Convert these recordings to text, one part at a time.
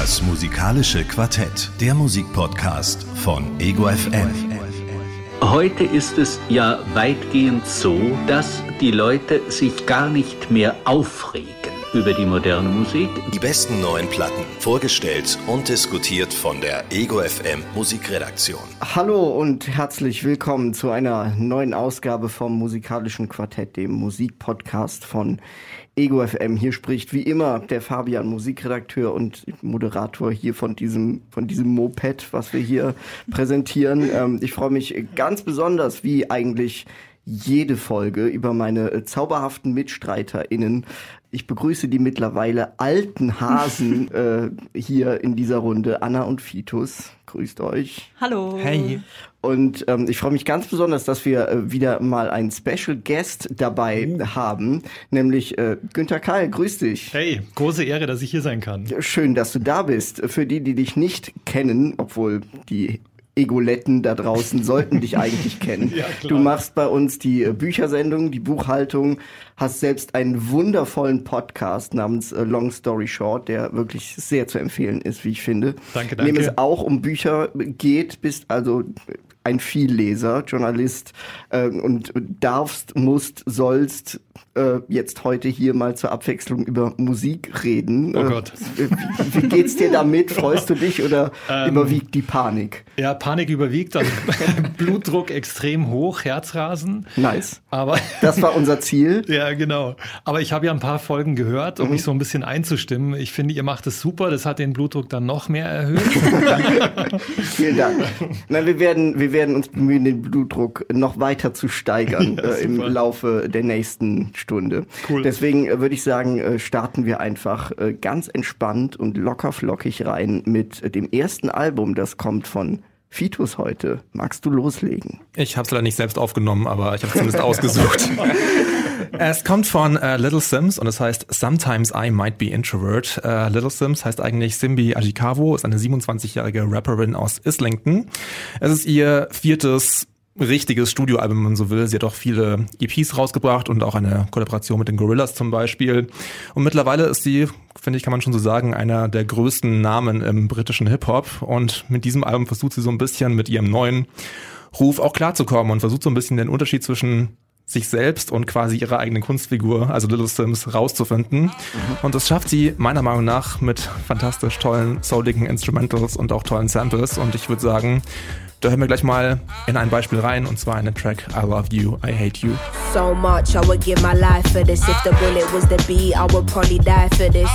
Das musikalische Quartett, der Musikpodcast von Ego FM. Heute ist es ja weitgehend so, dass die Leute sich gar nicht mehr aufregen über die moderne Musik. Die besten neuen Platten, vorgestellt und diskutiert von der Ego FM Musikredaktion. Hallo und herzlich willkommen zu einer neuen Ausgabe vom musikalischen Quartett, dem Musikpodcast von Ego FM. Hier spricht wie immer der Fabian, Musikredakteur und Moderator hier von diesem, von diesem Moped, was wir hier präsentieren. Ähm, ich freue mich ganz besonders, wie eigentlich jede Folge über meine äh, zauberhaften MitstreiterInnen. Ich begrüße die mittlerweile alten Hasen äh, hier in dieser Runde, Anna und Fitus. Grüßt euch. Hallo. Hey. Und ähm, ich freue mich ganz besonders, dass wir äh, wieder mal einen Special Guest dabei uh. haben, nämlich äh, Günther Keil. Grüß dich. Hey, große Ehre, dass ich hier sein kann. Schön, dass du da bist. Für die, die dich nicht kennen, obwohl die Egoletten da draußen sollten dich eigentlich kennen. Ja, du machst bei uns die äh, Büchersendung, die Buchhaltung, hast selbst einen wundervollen Podcast namens äh, Long Story Short, der wirklich sehr zu empfehlen ist, wie ich finde. Danke, danke. In dem es auch um Bücher geht, bist also ein Vielleser, Journalist äh, und darfst, musst, sollst äh, jetzt heute hier mal zur Abwechslung über Musik reden. Oh Gott. Äh, wie, wie, geht's dir damit? Freust du dich oder ähm, überwiegt die Panik? Ja, Panik überwiegt, dann Blutdruck extrem hoch, Herzrasen. Nice. Aber das war unser Ziel. ja, genau. Aber ich habe ja ein paar Folgen gehört, um mhm. mich so ein bisschen einzustimmen. Ich finde, ihr macht es super. Das hat den Blutdruck dann noch mehr erhöht. Vielen Dank. Na, wir werden, wir werden uns bemühen, den Blutdruck noch weiter zu steigern ja, äh, im Laufe der nächsten Stunde. Cool. Deswegen äh, würde ich sagen, äh, starten wir einfach äh, ganz entspannt und locker flockig rein mit dem ersten Album, das kommt von Fitus heute. Magst du loslegen? Ich habe es leider nicht selbst aufgenommen, aber ich habe es zumindest ausgesucht. Es kommt von äh, Little Sims und es heißt Sometimes I Might Be Introvert. Äh, Little Sims heißt eigentlich Simbi Ajikawa, ist eine 27-jährige Rapperin aus Islington. Es ist ihr viertes richtiges Studioalbum, wenn man so will. Sie hat auch viele EPs rausgebracht und auch eine Kollaboration mit den Gorillas zum Beispiel. Und mittlerweile ist sie, finde ich, kann man schon so sagen, einer der größten Namen im britischen Hip-Hop. Und mit diesem Album versucht sie so ein bisschen mit ihrem neuen Ruf auch klarzukommen und versucht so ein bisschen den Unterschied zwischen sich selbst und quasi ihre eigene Kunstfigur, also Little Sims, rauszufinden. Mhm. Und das schafft sie meiner Meinung nach mit fantastisch tollen, souligen Instrumentals und auch tollen Samples. Und ich würde sagen, Da hören wir gleich mal in ein Beispiel rein und zwar in den Track I Love You, I Hate You. So much I would give my life for this. If the bullet was the beat, I would probably die for this.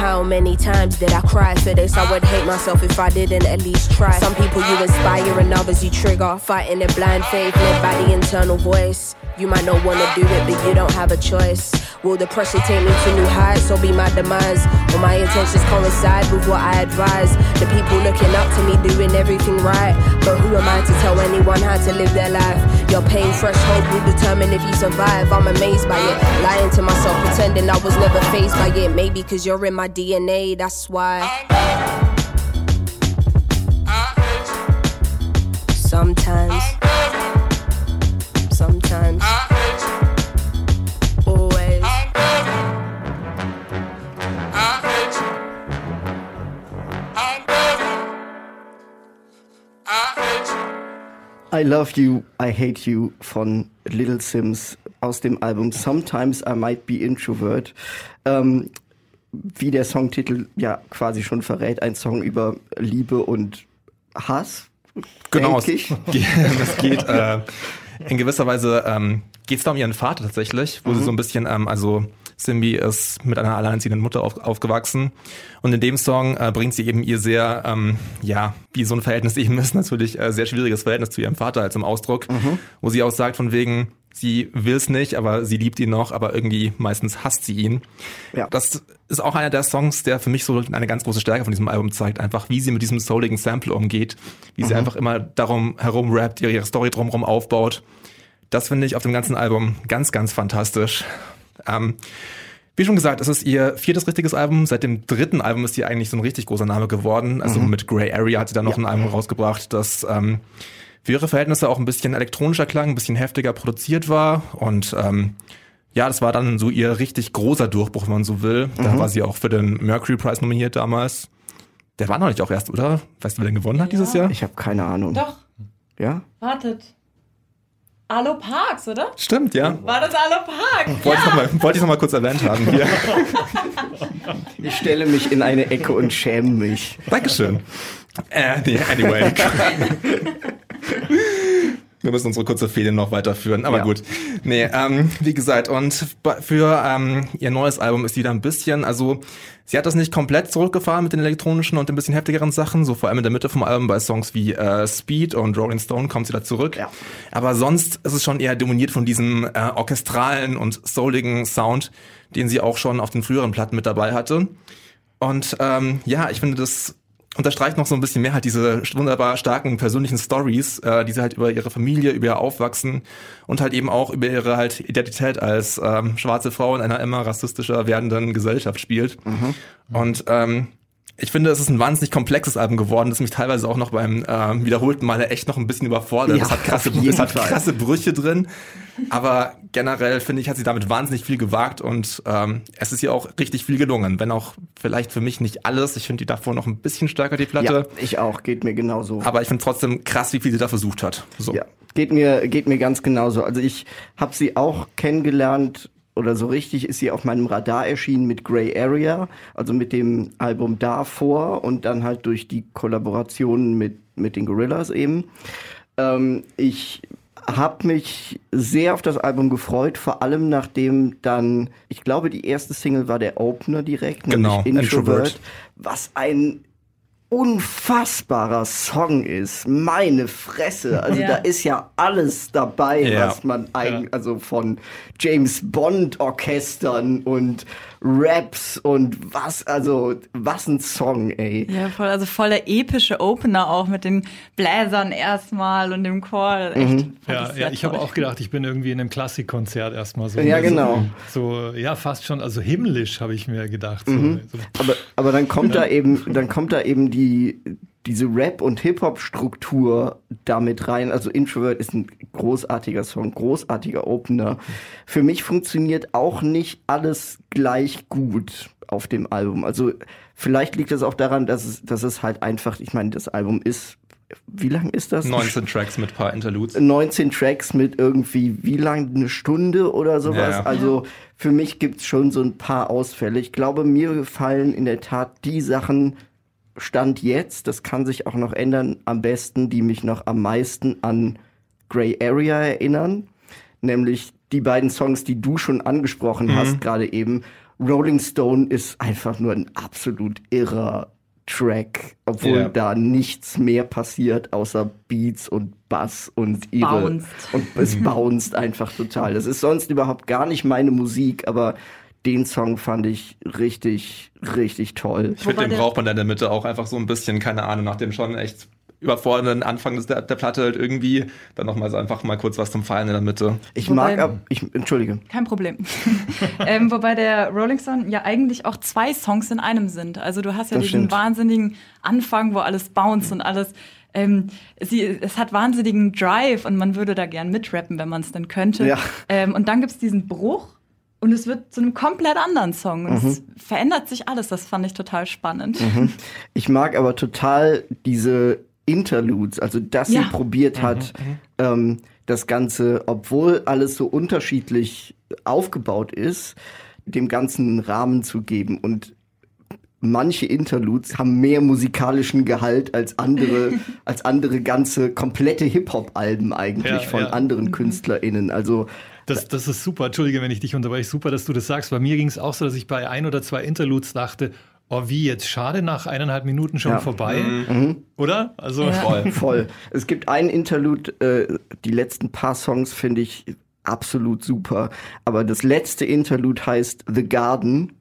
How many times did I cry for this? I would hate myself if I didn't at least try. Some people you inspire and others you trigger. Fighting a blind faith led by the internal voice. You might not wanna do it, but you don't have a choice. Will the pressure take me to new heights or be my demise? Will my intentions coincide with what I advise? The people looking up to me doing everything right. But who am I to tell anyone how to live their life? Your pain threshold will determine if you survive. I'm amazed by it. Lying to myself, pretending I was never faced by it. Maybe cause you're in my DNA, that's why. Sometimes. I Love You, I Hate You von Little Sims aus dem Album Sometimes I Might Be Introvert. Ähm, wie der Songtitel ja quasi schon verrät, ein Song über Liebe und Hass. Genau, es, es geht äh, in gewisser Weise ähm, geht es da um ihren Vater tatsächlich, wo mhm. sie so ein bisschen, ähm, also Simbi ist mit einer alleinerziehenden Mutter auf, aufgewachsen und in dem Song äh, bringt sie eben ihr sehr, ähm, ja, wie so ein Verhältnis eben ist, natürlich äh, sehr schwieriges Verhältnis zu ihrem Vater als im Ausdruck, mhm. wo sie auch sagt von wegen, sie will es nicht, aber sie liebt ihn noch, aber irgendwie meistens hasst sie ihn. Ja. Das ist auch einer der Songs, der für mich so eine ganz große Stärke von diesem Album zeigt, einfach wie sie mit diesem souligen Sample umgeht, wie mhm. sie einfach immer darum herum rappt, ihre Story drumherum aufbaut. Das finde ich auf dem ganzen Album ganz, ganz fantastisch. Ähm, wie schon gesagt, es ist ihr viertes richtiges Album. Seit dem dritten Album ist sie eigentlich so ein richtig großer Name geworden. Also mhm. mit Grey Area hat sie dann noch ja. ein Album rausgebracht, das ähm, für ihre Verhältnisse auch ein bisschen elektronischer klang, ein bisschen heftiger produziert war. Und ähm, ja, das war dann so ihr richtig großer Durchbruch, wenn man so will. Da mhm. war sie auch für den Mercury Prize nominiert damals. Der war noch nicht auch erst, oder? Weißt du, wer denn gewonnen hat dieses Jahr? Ich habe keine Ahnung. Doch, Ja? wartet. Alo Parks, oder? Stimmt, ja. War das Alo Parks? Wollte ich noch mal- wollte ich noch mal kurz erwähnt haben hier. Ich stelle mich in eine Ecke und schäme mich. Dankeschön. Äh, nee, anyway. Wir müssen unsere kurze Fehde noch weiterführen, aber Ja. gut. Nee, ähm, wie gesagt, und für ähm, ihr neues Album ist wieder ein bisschen, also sie hat das nicht komplett zurückgefahren mit den elektronischen und ein bisschen heftigeren Sachen, so vor allem in der Mitte vom Album bei Songs wie äh, Speed und Rolling Stone kommt sie da zurück. Ja. Aber sonst ist es schon eher dominiert von diesem äh, orchestralen und souligen Sound, den sie auch schon auf den früheren Platten mit dabei hatte. Und ähm, ja, ich finde, das unterstreicht noch so ein bisschen mehr halt diese wunderbar starken persönlichen Stories, äh, die sie halt über ihre Familie, über ihr Aufwachsen und halt eben auch über ihre halt Identität als ähm, schwarze Frau in einer immer rassistischer werdenden Gesellschaft spielt. Und ähm, ich finde, es ist ein wahnsinnig komplexes Album geworden, das mich teilweise auch noch beim ähm, wiederholten Male echt noch ein bisschen überfordert. Ja, es hat krasse, es hat krasse Brüche drin, aber generell finde ich, hat sie damit wahnsinnig viel gewagt und ähm, es ist ihr auch richtig viel gelungen, wenn auch vielleicht für mich nicht alles. Ich finde die davor noch ein bisschen stärker, die Ja, Platte. ich auch. Geht mir genauso. Aber ich finde trotzdem krass, wie viel sie da versucht hat. So. Ja, geht mir, geht mir ganz genauso. Also ich habe sie auch kennengelernt oder so richtig ist sie auf meinem Radar erschienen mit Grey Area, also mit dem Album davor und dann halt durch die Kollaborationen mit, mit den Gorillas eben. Ähm, ich habe mich sehr auf das Album gefreut, vor allem nachdem dann, ich glaube, die erste Single war der Opener direkt, Genau, nämlich Introvert, Introvert. was ein unfassbarer Song ist. Meine Fresse. Also Ja. da ist ja alles dabei, Ja. was man eigentlich, also von James Bond Orchestern und Raps und was, also was ein Song, ey. Ja, voll, also voll der epische Opener auch mit den Bläsern erstmal und dem Chor. Echt. fand Ja, ja ich habe auch gedacht, ich bin irgendwie in einem Klassikkonzert erstmal so. Ja, genau. So, ja, fast schon, also himmlisch habe ich mir gedacht. So, Mhm. so, Aber, aber dann kommt da eben, dann kommt da eben die, diese Rap- und Hip-Hop-Struktur damit rein. Also Introvert ist ein großartiger Song, großartiger Opener. Für mich funktioniert auch nicht alles gleich gut auf dem Album. Also vielleicht liegt es auch daran, dass es, dass es halt einfach, ich meine, das Album ist, wie lang ist das? 19 Tracks mit ein paar Interludes. 19 Tracks mit irgendwie, wie lang, eine Stunde oder sowas. Ja, ja. Also für mich gibt's schon so ein paar Ausfälle. Ich glaube, mir gefallen in der Tat die Sachen, Stand jetzt, das kann sich auch noch ändern, am besten, die mich noch am meisten an Grey Area erinnern. Nämlich die beiden Songs, die du schon angesprochen hast, gerade eben. Rolling Stone ist einfach nur ein absolut irrer Track, obwohl Ja. da nichts mehr passiert außer Beats und Bass und ihre Bounced. und es bounced einfach total. Das ist sonst überhaupt gar nicht meine Musik, aber den Song fand ich richtig, richtig toll. Ich finde, den braucht man da in der Mitte auch einfach so ein bisschen, keine Ahnung, nach dem schon echt überfordernden Anfang des, der, der Platte halt irgendwie, dann nochmal so einfach mal kurz was zum Feiern in der Mitte. Ich Wobei- mag ab, ich, entschuldige. Kein Problem. ähm, wobei der Rolling Stone ja eigentlich auch zwei Songs in einem sind. Also du hast ja Das diesen stimmt. wahnsinnigen Anfang, wo alles bounce und alles. Ähm, sie, es hat wahnsinnigen Drive und man würde da gern mitrappen, wenn man es dann könnte. Ja. Ähm, und dann gibt's diesen Bruch und es wird zu einem komplett anderen Song. Und Mhm. es verändert sich alles. Das fand ich total spannend. Ich mag aber total diese Interludes, also dass Ja. sie probiert hat, ähm, das Ganze, obwohl alles so unterschiedlich aufgebaut ist, dem Ganzen einen Rahmen zu geben. Und manche Interludes haben mehr musikalischen Gehalt als andere, als andere ganze komplette Hip-Hop-Alben eigentlich Ja, von ja. anderen KünstlerInnen. Also Das, das ist super. Entschuldige, wenn ich dich unterbreche. Super, dass du das sagst. Bei mir ging es auch so, dass ich bei ein oder zwei Interludes dachte, oh, wie jetzt schade, nach eineinhalb Minuten schon Ja. vorbei. Oder? Also, Ja. Voll. Voll. Es gibt einen Interlude, äh, die letzten paar Songs finde ich absolut super. Aber das letzte Interlude heißt The Garden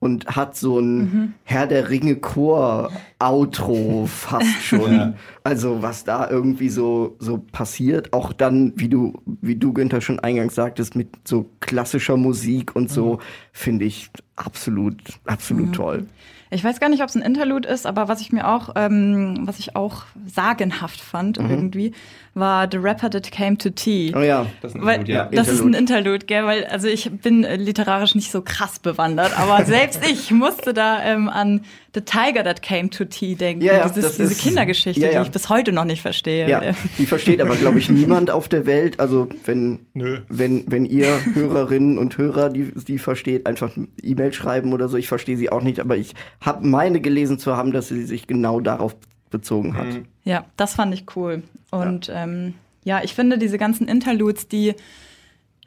und hat so ein Herr der Ringe Chor Outro fast schon. Also was da irgendwie so so passiert, auch dann wie du wie du Günther schon eingangs sagtest mit so klassischer Musik und so finde ich absolut, absolut toll. Ich weiß gar nicht, ob es ein Interlude ist, aber was ich mir auch, ähm, was ich auch sagenhaft fand irgendwie, war The Rapper That Came to Tea. Oh ja, Das ist ein Weil, Interlude, ja. das ist ein Interlude, gell? Weil, also ich bin äh, literarisch nicht so krass bewandert, aber selbst ich musste da ähm, an The Tiger That Came to Tea denken. Ja, ja, Dieses, das diese ist- Kindergeschichte, ja, ja. die ich bis heute noch nicht verstehe. Ja, die versteht aber, glaube ich, niemand auf der Welt. Also wenn, Nö. wenn, wenn ihr Hörerinnen und Hörer die, die versteht, einfach E-Mail schreiben oder so. Ich verstehe sie auch nicht, aber ich habe meine gelesen zu haben, dass sie sich genau darauf bezogen hat. Ja, das fand ich cool. Und ja, ähm, ja ich finde diese ganzen Interludes, die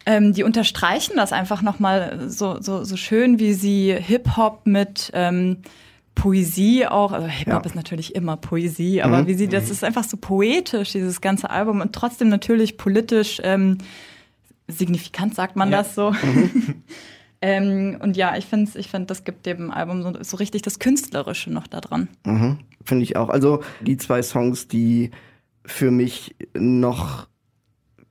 ähm, die unterstreichen das einfach nochmal so, so, so schön, wie sie Hip-Hop mit ähm, Poesie auch, also Hip-Hop Ja. ist natürlich immer Poesie, aber wie sie, das ist einfach so poetisch, dieses ganze Album und trotzdem natürlich politisch ähm, signifikant, sagt man das so. ähm, und ja, ich finde, ich find, das gibt dem Album so, so richtig das Künstlerische noch da dran. Mhm, Finde ich auch. Also die zwei Songs, die für mich noch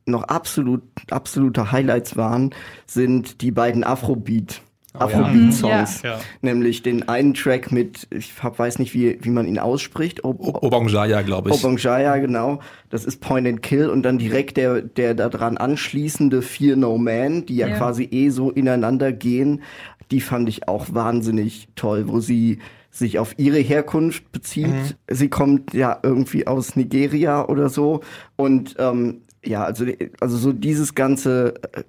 noch absolut absolute Highlights waren, sind die beiden Afrobeat Afrobeat-Songs. Ja. Ja. Nämlich den einen Track mit, ich hab, weiß nicht, wie, wie man ihn ausspricht. Ob, O- Obong Jaya, glaube ich. Obongjaya, genau. Das ist Point and Kill und dann direkt der, der daran anschließende Fear No Man, die ja, Ja. quasi eh so ineinander gehen. Die fand ich auch wahnsinnig toll, wo sie sich auf ihre Herkunft bezieht. Sie kommt ja irgendwie aus Nigeria oder so und ähm, ja, also, also so dieses ganze, äh,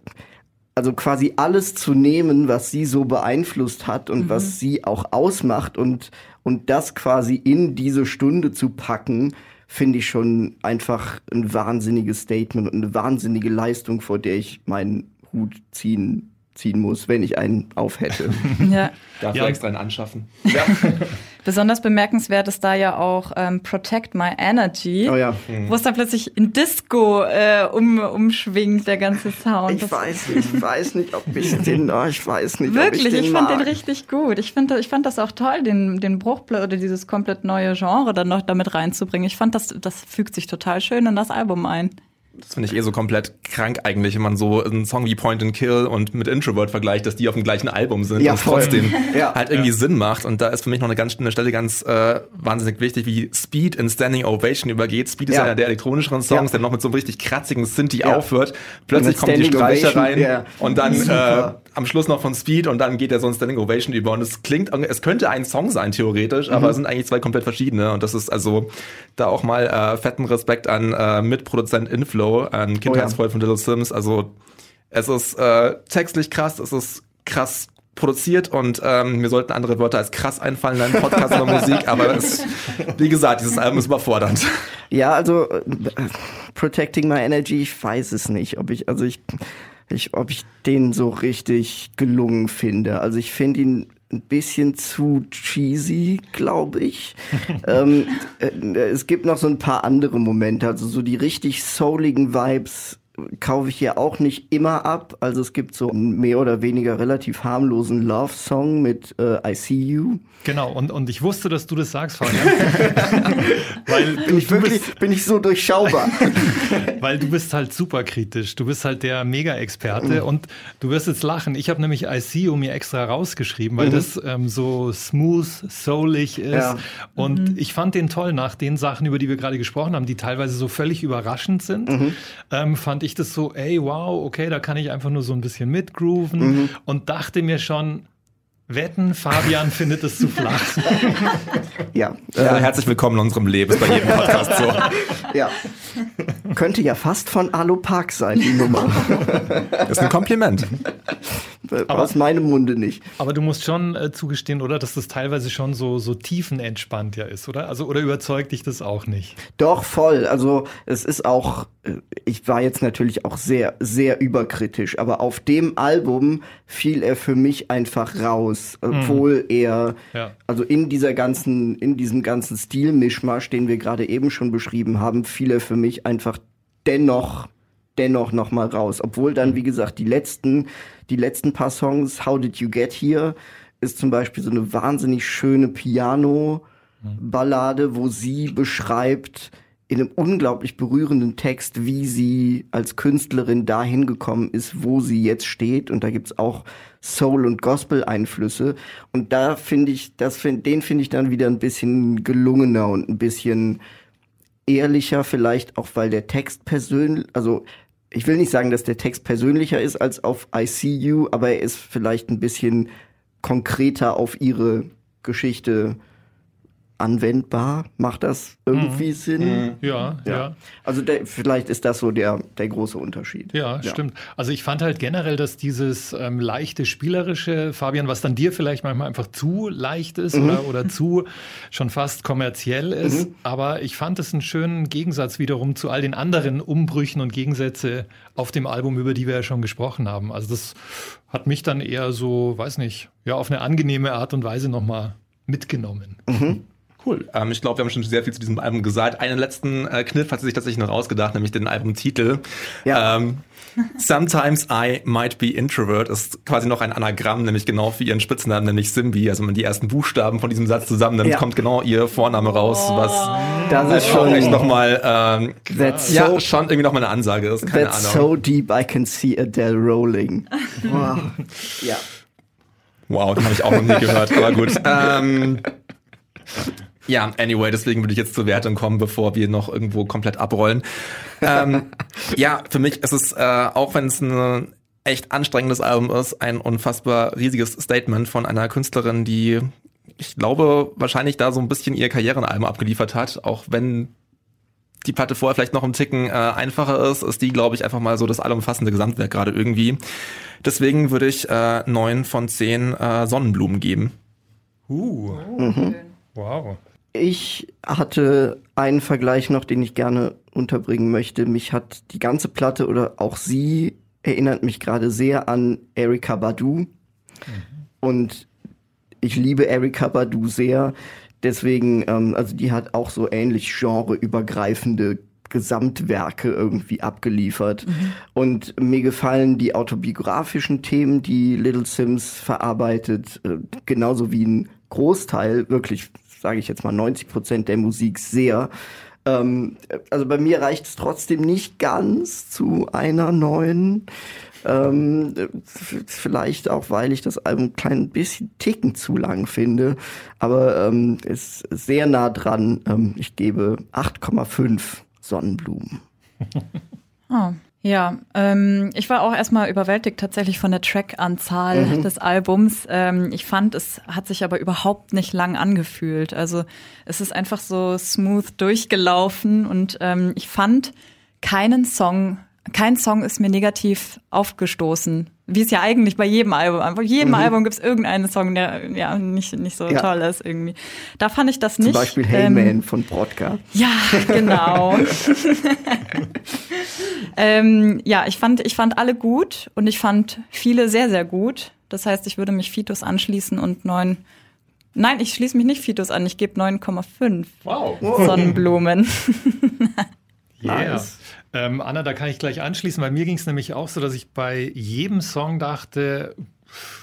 also quasi alles zu nehmen, was sie so beeinflusst hat und was sie auch ausmacht und, und das quasi in diese Stunde zu packen, finde ich schon einfach ein wahnsinniges Statement und eine wahnsinnige Leistung, vor der ich meinen Hut ziehen, ziehen muss, wenn ich einen auf hätte. Ja. Dafür Ja. extra einen anschaffen. Besonders bemerkenswert ist da ja auch ähm, Protect My Energy, Oh ja. wo es dann plötzlich in Disco äh, um, umschwingt, der ganze Sound. Ich Das- weiß nicht, ich weiß nicht, ob ich den, oh, ich weiß nicht, ob Wirklich, ich den ich fand mag. den richtig gut. Ich, find, ich fand das auch toll, den, den Bruchblatt oder dieses komplett neue Genre dann noch damit reinzubringen. Ich fand, das, das fügt sich total schön in das Album ein. Das finde ich eh so komplett krank eigentlich, wenn man so einen Song wie Point and Kill und mit Introvert vergleicht, dass die auf dem gleichen Album sind Ja, und voll. trotzdem Ja. halt irgendwie Sinn macht. Und da ist für mich noch eine ganz eine Stelle ganz äh, wahnsinnig wichtig, wie Speed in Standing Ovation übergeht. Speed ist Ja. einer der elektronischeren Songs, Ja. der noch mit so einem richtig kratzigen Synthi Ja. aufhört. Plötzlich kommt die Ovation, rein ja. und dann äh, am Schluss noch von Speed und dann geht er so ein Standing Ovation über. Und es klingt, es könnte ein Song sein theoretisch, Mhm. aber es sind eigentlich zwei komplett verschiedene. Und das ist also da auch mal äh, fetten Respekt an äh, Mitproduzent Inflow, an Kindheitsfreund von Little Sims. Also es ist äh, textlich krass, es ist krass produziert und ähm, mir sollten andere Wörter als krass einfallen in einem Podcast über Musik, aber es, wie gesagt, dieses Album ist überfordernd. Ja, also äh, Protecting My Energy, ich weiß es nicht, ob ich, also ich, ich ob ich den so richtig gelungen finde. Also ich finde ihn ein bisschen zu cheesy, glaube ich. ähm, äh, es gibt noch so ein paar andere Momente, also so die richtig souligen Vibes kaufe ich hier auch nicht immer ab. Also es gibt so einen mehr oder weniger relativ harmlosen Love-Song mit äh, I See You. Genau, und, und ich wusste, dass du das sagst, Fabian. weil, du, Bin ich du wirklich, bist, bin ich so durchschaubar. weil du bist halt super kritisch. Du bist halt der Mhm. Mega-Experte und du wirst jetzt lachen. Ich habe nämlich ICU mir extra rausgeschrieben, weil Mhm. das ähm, so smooth, soulig ist. Ja. Und ich fand den toll nach den Sachen, über die wir gerade gesprochen haben, die teilweise so völlig überraschend sind. Mhm. Ähm, fand ich das so, ey, wow, okay, da kann ich einfach nur so ein bisschen mitgrooven Mhm. und dachte mir schon, wetten, Fabian findet es zu flach. ja, Ja, äh, herzlich willkommen in unserem Leben, ist bei jedem Podcast so. Ja. Könnte ja fast von Alo Park sein, die Nummer. Das ist ein Kompliment. Aus meinem Munde nicht. Aber du musst schon äh, zugestehen, oder, dass das teilweise schon so, so tiefenentspannt ja ist, oder? Also, oder überzeugt dich das auch nicht? Doch, voll. Also es ist auch, äh, ich war jetzt natürlich auch sehr, sehr überkritisch, aber auf dem Album fiel er für mich einfach raus. Obwohl er, Ja. also in dieser ganzen, in diesem ganzen Stilmischmasch, den wir gerade eben schon beschrieben haben, fiel er für mich einfach dennoch dennoch noch mal raus, obwohl dann wie gesagt die letzten die letzten paar Songs How Did You Get Here ist zum Beispiel so eine wahnsinnig schöne Piano Ballade, wo sie beschreibt in einem unglaublich berührenden Text, wie sie als Künstlerin dahin gekommen ist, wo sie jetzt steht. Und da gibt's auch Soul- und Gospel-Einflüsse. Und da finde ich, das find, den finde ich dann wieder ein bisschen gelungener und ein bisschen ehrlicher, vielleicht auch, weil der Text persönlich, also ich will nicht sagen, dass der Text persönlicher ist als auf I See You, aber er ist vielleicht ein bisschen konkreter auf ihre Geschichte anwendbar? Macht das irgendwie mhm. Sinn? Mhm. Ja, ja, ja. Also der, vielleicht ist das so der, der große Unterschied. Ja, ja, stimmt. Also ich fand halt generell, dass dieses ähm, leichte spielerische, Fabian, was dann dir vielleicht manchmal einfach zu leicht ist mhm. oder, oder zu schon fast kommerziell ist, mhm. aber ich fand es einen schönen Gegensatz wiederum zu all den anderen Umbrüchen und Gegensätze auf dem Album, über die wir ja schon gesprochen haben. Also das hat mich dann eher so, weiß nicht, ja, auf eine angenehme Art und Weise nochmal mitgenommen. Mhm. Cool. Ähm, ich glaube, wir haben schon sehr viel zu diesem Album gesagt. Einen letzten äh, Kniff hat sie sich tatsächlich noch ausgedacht, nämlich den Albumtitel. Ja. Ähm, Sometimes I Might Be Introvert ist quasi noch ein Anagramm, nämlich genau für ihren Spitznamen, nämlich Simbi. Also wenn man die ersten Buchstaben von diesem Satz zusammennimmt, ja. kommt genau ihr Vorname raus, was das ist schon echt nochmal ähm, ja, so, schon irgendwie nochmal eine Ansage ist. Keine that's Ahnung. so deep I can see Adele rolling. Wow. ja. Wow, den habe ich auch noch nie gehört, aber gut. Ähm, ja, anyway, deswegen würde ich jetzt zur Wertung kommen, bevor wir noch irgendwo komplett abrollen. ähm, ja, für mich ist es, äh, auch wenn es ein echt anstrengendes Album ist, ein unfassbar riesiges Statement von einer Künstlerin, die ich glaube, wahrscheinlich da so ein bisschen ihr Karrierenalbum abgeliefert hat, auch wenn die Platte vorher vielleicht noch ein Ticken äh, einfacher ist, ist die, glaube ich, einfach mal so das allumfassende Gesamtwerk gerade irgendwie. Deswegen würde ich äh, neun von zehn äh, Sonnenblumen geben. Uh. Mhm. Wow. Ich hatte einen Vergleich noch, den ich gerne unterbringen möchte. Mich hat die ganze Platte oder auch sie erinnert mich gerade sehr an Erika Badu. Mhm. Und ich liebe Erika Badu sehr. Deswegen, ähm, also die hat auch so ähnlich genreübergreifende Gesamtwerke irgendwie abgeliefert. Mhm. Und mir gefallen die autobiografischen Themen, die Little Sims verarbeitet, äh, genauso wie ein Großteil, wirklich sage ich jetzt mal 90 Prozent der Musik sehr. Ähm, also bei mir reicht es trotzdem nicht ganz zu einer neuen. Ähm, vielleicht auch, weil ich das Album ein klein bisschen ticken zu lang finde. Aber ähm, ist sehr nah dran. Ähm, ich gebe 8,5 Sonnenblumen. oh. Ja, ähm, ich war auch erstmal überwältigt tatsächlich von der Track-Anzahl mhm. des Albums. Ähm, ich fand, es hat sich aber überhaupt nicht lang angefühlt. Also es ist einfach so smooth durchgelaufen und ähm, ich fand keinen Song, kein Song ist mir negativ aufgestoßen wie es ja eigentlich bei jedem Album, einfach jedem mhm. Album gibt es irgendeinen Song, der ja nicht, nicht so ja. toll ist irgendwie. Da fand ich das nicht. Zum Beispiel Hey ähm, Man von Brodka. Ja, genau. ähm, ja, ich fand, ich fand alle gut und ich fand viele sehr, sehr gut. Das heißt, ich würde mich Fitus anschließen und neun. Nein, ich schließe mich nicht Fitus an, ich gebe 9,5 wow. Sonnenblumen. yeah. Nice. Ähm, Anna, da kann ich gleich anschließen, weil mir ging es nämlich auch so, dass ich bei jedem Song dachte,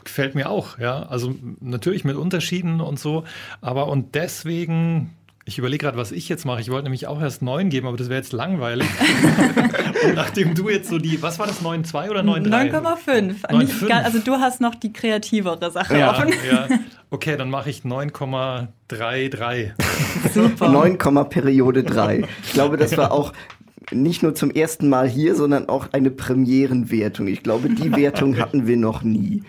gefällt mir auch, ja. Also natürlich mit Unterschieden und so, aber und deswegen ich überlege gerade, was ich jetzt mache. Ich wollte nämlich auch erst 9 geben, aber das wäre jetzt langweilig. und nachdem du jetzt so die, was war das, 9,2 oder 9,3? 9,5. Also du hast noch die kreativere Sache ja, offen. Ja. Okay, dann mache ich 9,33. Super. 9, Periode 3. Ich glaube, das war auch nicht nur zum ersten Mal hier, sondern auch eine Premierenwertung. Ich glaube, die Wertung hatten wir noch nie.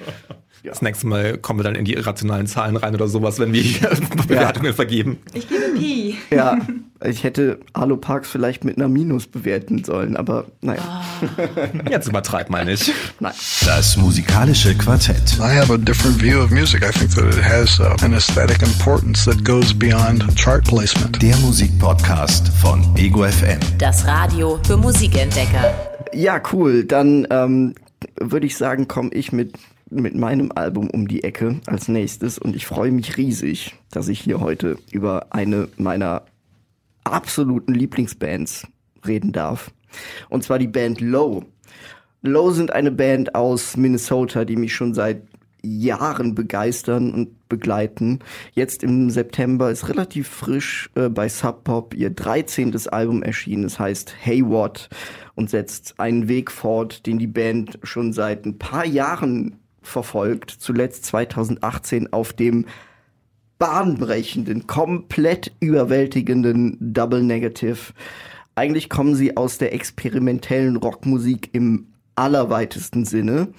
Ja. Das nächste Mal kommen wir dann in die irrationalen Zahlen rein oder sowas, wenn wir hier Bewertungen ja. vergeben. Ich gebe Pi. Ja, ich hätte Halo Parks vielleicht mit einer Minus bewerten sollen, aber naja. Oh. Jetzt übertreibt man nicht. Nein. Das musikalische Quartett. I have a different view of music. I think that it has uh, an aesthetic importance that goes beyond chart placement. Der Musikpodcast von Ego FM. Das Radio für Musikentdecker. Ja, cool. Dann ähm, würde ich sagen, komme ich mit mit meinem Album um die Ecke als nächstes und ich freue mich riesig, dass ich hier heute über eine meiner absoluten Lieblingsbands reden darf. Und zwar die Band Low. Low sind eine Band aus Minnesota, die mich schon seit Jahren begeistern und begleiten. Jetzt im September ist relativ frisch äh, bei Sub Pop ihr 13. Album erschienen. Es heißt Hey What und setzt einen Weg fort, den die Band schon seit ein paar Jahren verfolgt. Zuletzt 2018 auf dem bahnbrechenden, komplett überwältigenden Double Negative. Eigentlich kommen sie aus der experimentellen Rockmusik im allerweitesten Sinne.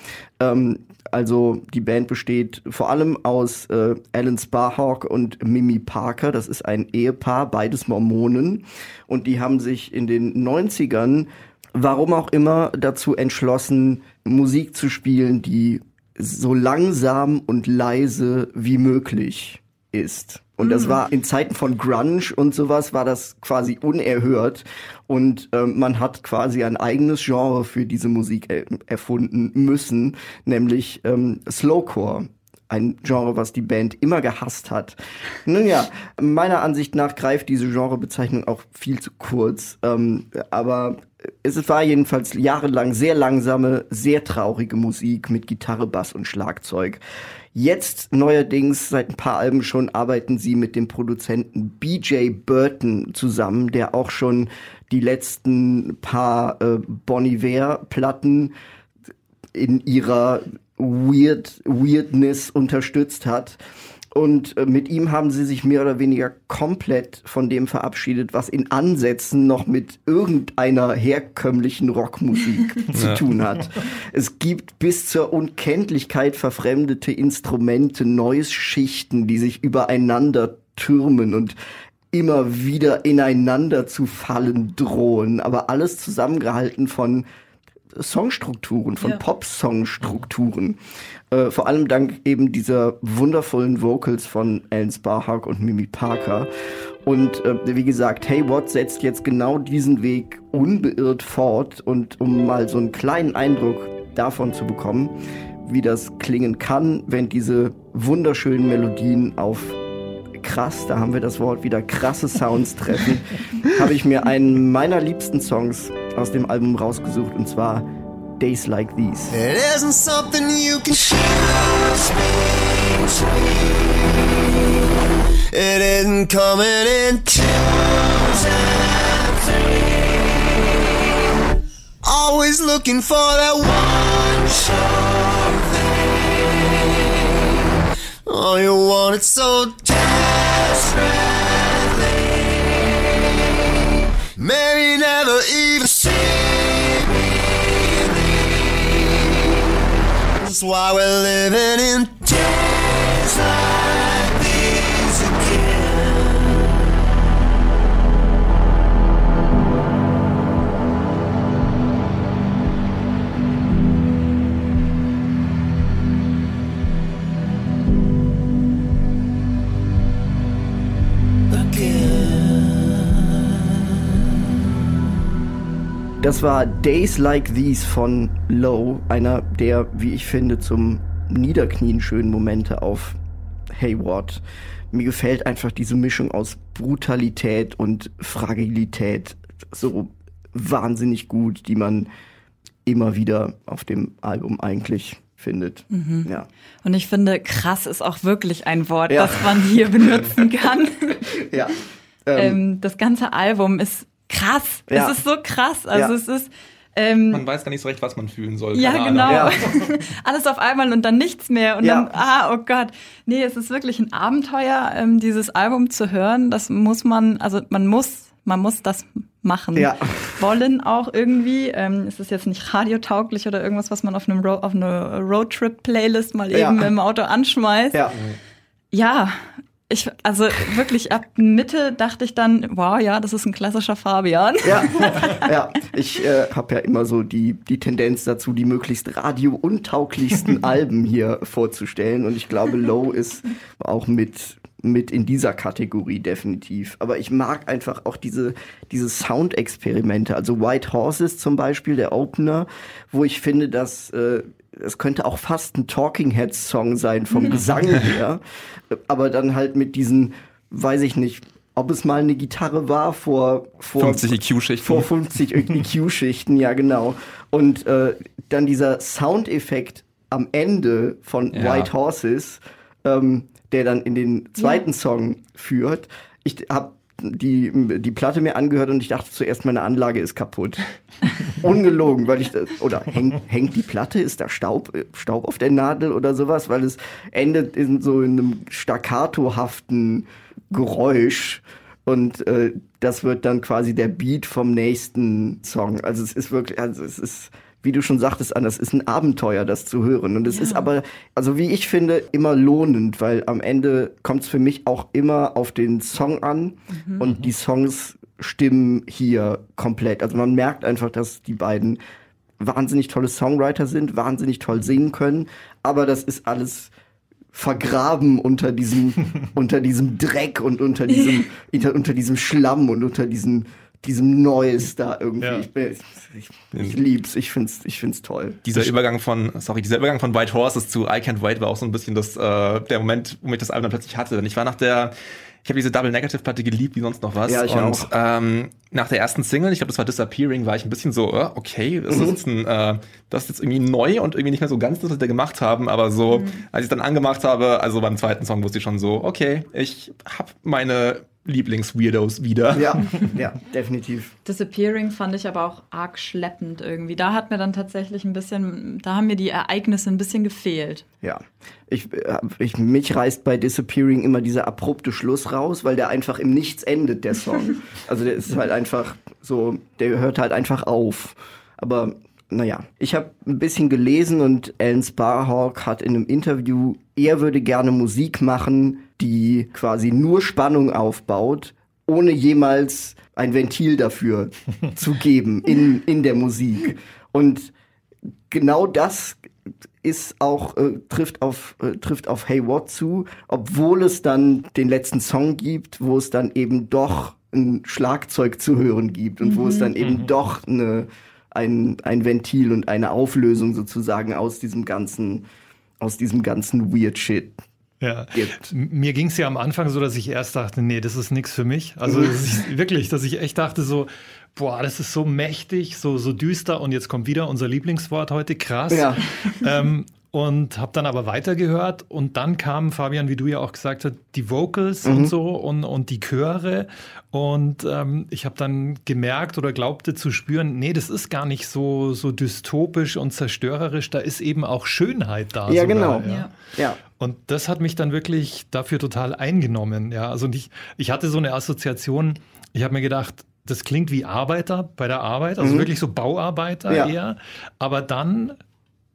Ähm, also die Band besteht vor allem aus äh, Alan Sparhawk und Mimi Parker. Das ist ein Ehepaar, beides Mormonen. Und die haben sich in den 90ern, warum auch immer, dazu entschlossen, Musik zu spielen, die so langsam und leise wie möglich ist. Und das mhm. war in Zeiten von Grunge und sowas war das quasi unerhört. Und ähm, man hat quasi ein eigenes Genre für diese Musik er erfunden müssen, nämlich ähm, Slowcore. Ein Genre, was die Band immer gehasst hat. Nun ja, meiner Ansicht nach greift diese Genrebezeichnung auch viel zu kurz. Ähm, aber es war jedenfalls jahrelang sehr langsame, sehr traurige Musik mit Gitarre, Bass und Schlagzeug. Jetzt neuerdings, seit ein paar Alben schon, arbeiten sie mit dem Produzenten BJ Burton zusammen, der auch schon die letzten paar äh, Bon Iver-Platten in ihrer Weird, Weirdness unterstützt hat. Und äh, mit ihm haben sie sich mehr oder weniger komplett von dem verabschiedet, was in Ansätzen noch mit irgendeiner herkömmlichen Rockmusik zu tun hat. Es gibt bis zur Unkenntlichkeit verfremdete Instrumente, Noise-Schichten, die sich übereinander türmen und immer wieder ineinander zu fallen drohen, aber alles zusammengehalten von Songstrukturen, von ja. Pop-Songstrukturen. Äh, vor allem dank eben dieser wundervollen Vocals von Alan Sparhawk und Mimi Parker. Und äh, wie gesagt, Hey What setzt jetzt genau diesen Weg unbeirrt fort. Und um mal so einen kleinen Eindruck davon zu bekommen, wie das klingen kann, wenn diese wunderschönen Melodien auf krass, da haben wir das Wort wieder krasse Sounds treffen, habe ich mir einen meiner liebsten Songs aus dem Album rausgesucht und zwar Days Like These. It isn't something you can It isn't coming in Always looking for that one sure thing. Oh, you want it so desperately. Maybe never even see me. That's why we're living in days Das war Days Like These von Low, einer der, wie ich finde, zum Niederknien schönen Momente auf Hayward. Mir gefällt einfach diese Mischung aus Brutalität und Fragilität so wahnsinnig gut, die man immer wieder auf dem Album eigentlich findet. Mhm. Ja. Und ich finde, krass ist auch wirklich ein Wort, ja. das man hier benutzen kann. ja. Ähm, ähm, das ganze Album ist krass. Ja. Es ist so krass. Also ja. es ist. Ähm, man weiß gar nicht so recht, was man fühlen soll. Ja, genau. Ja. Alles auf einmal und dann nichts mehr. Und ja. dann, ah, oh Gott. Nee, es ist wirklich ein Abenteuer, ähm, dieses Album zu hören. Das muss man, also man muss, man muss das machen ja. wollen auch irgendwie. Ähm, es ist jetzt nicht radiotauglich oder irgendwas, was man auf einem Ro auf eine Roadtrip-Playlist mal eben im Auto anschmeißt. Ja. Ja, ich, also wirklich ab Mitte dachte ich dann, wow, ja, das ist ein klassischer Fabian. Ja, ja. ich äh, habe ja immer so die, die Tendenz dazu, die möglichst radio-untauglichsten Alben hier vorzustellen. Und ich glaube, Low ist auch mit, mit in dieser Kategorie definitiv. Aber ich mag einfach auch diese, diese Soundexperimente. Also White Horses zum Beispiel, der Opener, wo ich finde, dass äh, es könnte auch fast ein Talking Heads Song sein vom Gesang her, aber dann halt mit diesen, weiß ich nicht, ob es mal eine Gitarre war vor, vor 50 EQ-Schichten. Vor 50 EQ-Schichten, ja genau. Und äh, dann dieser Soundeffekt am Ende von ja. White Horses, ähm, der dann in den zweiten ja. Song führt. Ich habe die, die Platte mir angehört und ich dachte zuerst, meine Anlage ist kaputt. Ungelogen, weil ich, oder häng, hängt die Platte, ist da Staub, Staub auf der Nadel oder sowas, weil es endet in so einem staccatohaften Geräusch und äh, das wird dann quasi der Beat vom nächsten Song. Also es ist wirklich, also es ist wie du schon sagtest, Anna, es ist ein Abenteuer, das zu hören. Und es ja. ist aber, also wie ich finde, immer lohnend, weil am Ende kommt es für mich auch immer auf den Song an mhm. und die Songs stimmen hier komplett. Also man merkt einfach, dass die beiden wahnsinnig tolle Songwriter sind, wahnsinnig toll singen können, aber das ist alles vergraben unter diesem unter diesem Dreck und unter diesem unter diesem Schlamm und unter diesen diesem Neues da irgendwie. Ja. Ich, ich, ich, ich, lieb's, ich find's, ich find's toll. Dieser Übergang von, sorry, dieser Übergang von White Horses zu I Can't Wait war auch so ein bisschen das, äh, der Moment, wo mich das Album dann plötzlich hatte. Denn ich war nach der, ich habe diese Double Negative Platte geliebt, wie sonst noch was. Ja, ich und auch. Ähm, nach der ersten Single, ich glaube, das war Disappearing, war ich ein bisschen so, äh, okay, das mhm. ist jetzt ein, äh, das ist jetzt irgendwie neu und irgendwie nicht mehr so ganz das, was wir gemacht haben, aber so, mhm. als ich dann angemacht habe, also beim zweiten Song wusste ich schon so, okay, ich habe meine Lieblings-Weirdos wieder. Ja, ja, definitiv. Disappearing fand ich aber auch arg schleppend irgendwie. Da hat mir dann tatsächlich ein bisschen, da haben mir die Ereignisse ein bisschen gefehlt. Ja, ich, äh, ich mich reißt bei Disappearing immer dieser abrupte Schluss raus, weil der einfach im Nichts endet, der Song. Also der ist halt einfach so, der hört halt einfach auf. Aber naja, ich habe ein bisschen gelesen und Alan Sparhawk hat in einem Interview, er würde gerne Musik machen, die quasi nur Spannung aufbaut, ohne jemals ein Ventil dafür zu geben in, in der Musik. Und genau das ist auch äh, trifft auf äh, trifft auf Hey What zu, obwohl es dann den letzten Song gibt, wo es dann eben doch ein Schlagzeug zu hören gibt und mhm. wo es dann eben mhm. doch eine ein, ein Ventil und eine Auflösung sozusagen aus diesem ganzen aus diesem ganzen Weird Shit ja. gibt. Mir ging es ja am Anfang so, dass ich erst dachte, nee, das ist nichts für mich. Also dass ich, wirklich, dass ich echt dachte so, boah, das ist so mächtig, so, so düster und jetzt kommt wieder unser Lieblingswort heute, krass. Ja. Ähm, und habe dann aber weitergehört und dann kamen, Fabian, wie du ja auch gesagt hast, die Vocals mhm. und so und, und die Chöre und ähm, ich habe dann gemerkt oder glaubte zu spüren, nee, das ist gar nicht so, so dystopisch und zerstörerisch, da ist eben auch Schönheit da. Ja, sogar, genau. Ja. ja. Und das hat mich dann wirklich dafür total eingenommen. Ja, also ich, ich hatte so eine Assoziation, ich habe mir gedacht, das klingt wie Arbeiter bei der Arbeit, also mhm. wirklich so Bauarbeiter ja. eher. Aber dann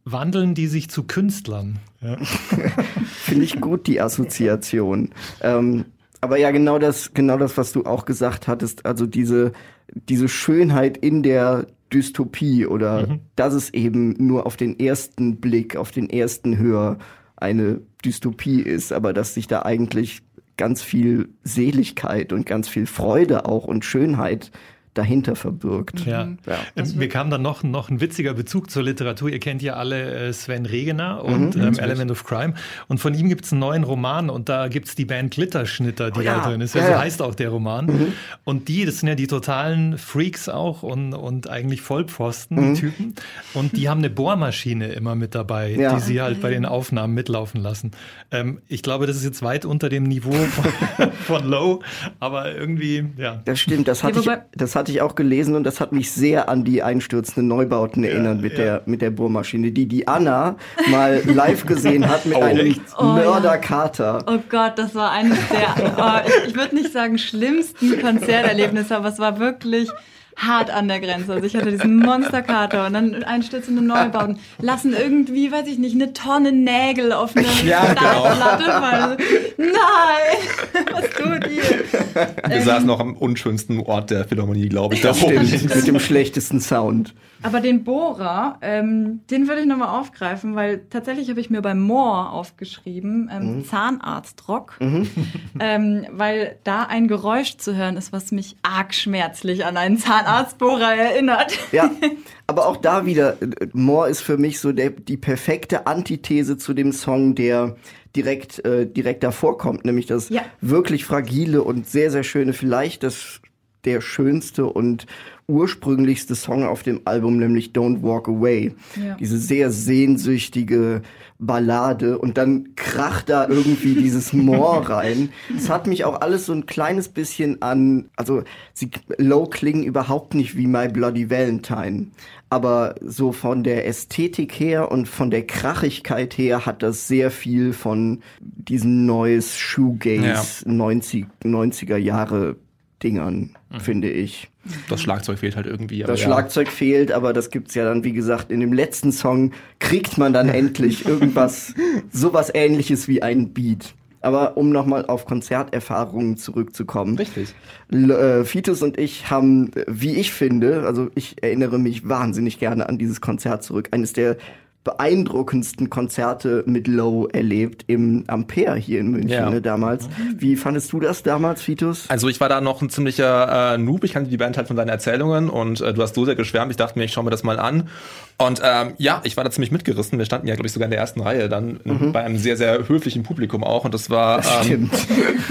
wandeln die sich zu Künstlern. Ja. Finde ich gut, die Assoziation. Ähm, aber ja, genau das, genau das, was du auch gesagt hattest, also diese, diese Schönheit in der Dystopie oder mhm. dass es eben nur auf den ersten Blick, auf den ersten Hör eine Dystopie ist, aber dass sich da eigentlich ganz viel Seligkeit und ganz viel Freude auch und Schönheit dahinter verbirgt. Ja. ja. Ähm, mir kam dann noch, noch ein witziger Bezug zur Literatur. Ihr kennt ja alle äh, Sven Regener und mhm, ähm, Element of Crime. Und von ihm gibt es einen neuen Roman und da gibt es die Band Glitterschnitter, die oh, ja. da drin ist. Ja, ja, so heißt auch der Roman. Mhm. Und die, das sind ja die totalen Freaks auch und, und eigentlich Vollpfosten, mhm. die Typen. Und die haben eine Bohrmaschine immer mit dabei, die sie halt bei den Aufnahmen mitlaufen lassen. Ähm, ich glaube, das ist jetzt weit unter dem Niveau von, von Low, aber irgendwie, ja. Das stimmt, das hatte ich, das hat hatte ich auch gelesen und das hat mich sehr an die einstürzenden Neubauten erinnert ja, mit, ja. Der, mit der Bohrmaschine, die die Anna mal live gesehen hat mit oh, einem oh, Mörderkater. Ja. Oh Gott, das war eines der, oh, ich, ich würde nicht sagen schlimmsten Konzerterlebnisse, aber es war wirklich hart an der Grenze. Also ich hatte diesen Monsterkater und dann einstürzende Neubauten lassen irgendwie, weiß ich nicht, eine Tonne Nägel auf eine ja, Stahlplatte genau. fallen. Nein, was tut ihr? Wir ähm, saßen noch am unschönsten Ort der Philharmonie, glaube ich. Das stimmt, mit dem schlechtesten Sound. Aber den Bohrer, ähm, den würde ich nochmal aufgreifen, weil tatsächlich habe ich mir beim Moor aufgeschrieben, ähm, mhm. Zahnarztrock, mhm. ähm, weil da ein Geräusch zu hören ist, was mich arg schmerzlich an einen Zahnarztbohrer erinnert. Ja, aber auch da wieder, äh, Moor ist für mich so der, die perfekte Antithese zu dem Song, der direkt, äh, direkt davor kommt, nämlich das ja. wirklich fragile und sehr, sehr schöne, vielleicht das der schönste und ursprünglichste Song auf dem Album, nämlich Don't Walk Away. Ja. Diese sehr sehnsüchtige Ballade und dann kracht da irgendwie dieses Moor rein. Es hat mich auch alles so ein kleines bisschen an, also sie low klingen überhaupt nicht wie My Bloody Valentine, aber so von der Ästhetik her und von der Krachigkeit her hat das sehr viel von diesen neues Shoegaze ja. 90, 90er Jahre Dingern, mhm. finde ich. Das Schlagzeug fehlt halt irgendwie. Das ja. Schlagzeug fehlt, aber das gibt's ja dann, wie gesagt, in dem letzten Song kriegt man dann endlich irgendwas, sowas ähnliches wie ein Beat. Aber um nochmal auf Konzerterfahrungen zurückzukommen. Richtig. L äh, Fitus und ich haben, wie ich finde, also ich erinnere mich wahnsinnig gerne an dieses Konzert zurück. Eines der beeindruckendsten Konzerte mit Low erlebt im Ampere hier in München ja. ne, damals. Wie fandest du das damals, Fitus? Also ich war da noch ein ziemlicher äh, Noob. Ich kannte die Band halt von deinen Erzählungen und äh, du hast so sehr geschwärmt. Ich dachte mir, ich schaue mir das mal an. Und ähm, ja, ich war da ziemlich mitgerissen. Wir standen ja, glaube ich, sogar in der ersten Reihe dann mhm. bei einem sehr, sehr höflichen Publikum auch. Und das war ähm,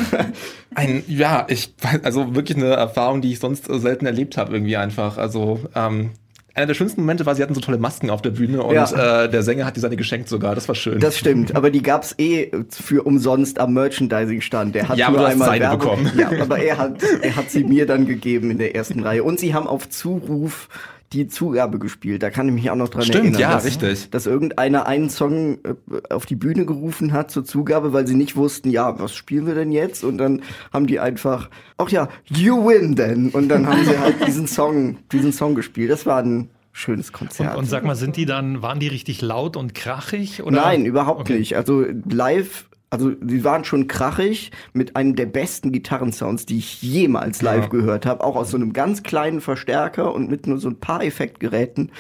ein, ja, ich, also wirklich eine Erfahrung, die ich sonst selten erlebt habe, irgendwie einfach. Also ähm, einer der schönsten Momente war, sie hatten so tolle Masken auf der Bühne und ja. äh, der Sänger hat die seine geschenkt sogar. Das war schön. Das stimmt, aber die gab's eh für umsonst am Merchandising-Stand. Der hat ja, nur einmal Werbung. bekommen. Ja, aber er hat, er hat sie mir dann gegeben in der ersten Reihe. Und sie haben auf Zuruf die Zugabe gespielt. Da kann ich mich auch noch dran Stimmt, erinnern. ja, dass, richtig. Dass irgendeiner einen Song äh, auf die Bühne gerufen hat zur Zugabe, weil sie nicht wussten, ja, was spielen wir denn jetzt? Und dann haben die einfach, ach ja, you win then. Und dann haben sie halt diesen Song, diesen Song gespielt. Das war ein schönes Konzert. Und, und, sag mal, sind die dann, waren die richtig laut und krachig? Oder? Nein, überhaupt okay. nicht. Also live, also die waren schon krachig mit einem der besten Gitarrensounds, die ich jemals live ja. gehört habe. Auch aus so einem ganz kleinen Verstärker und mit nur so ein paar Effektgeräten.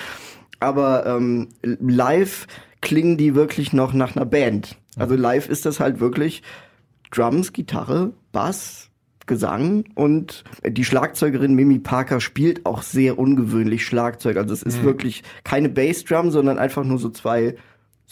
Aber ähm, live klingen die wirklich noch nach einer Band. Also live ist das halt wirklich Drums, Gitarre, Bass, Gesang und die Schlagzeugerin Mimi Parker spielt auch sehr ungewöhnlich Schlagzeug. Also es ist mhm. wirklich keine Bassdrum, sondern einfach nur so zwei,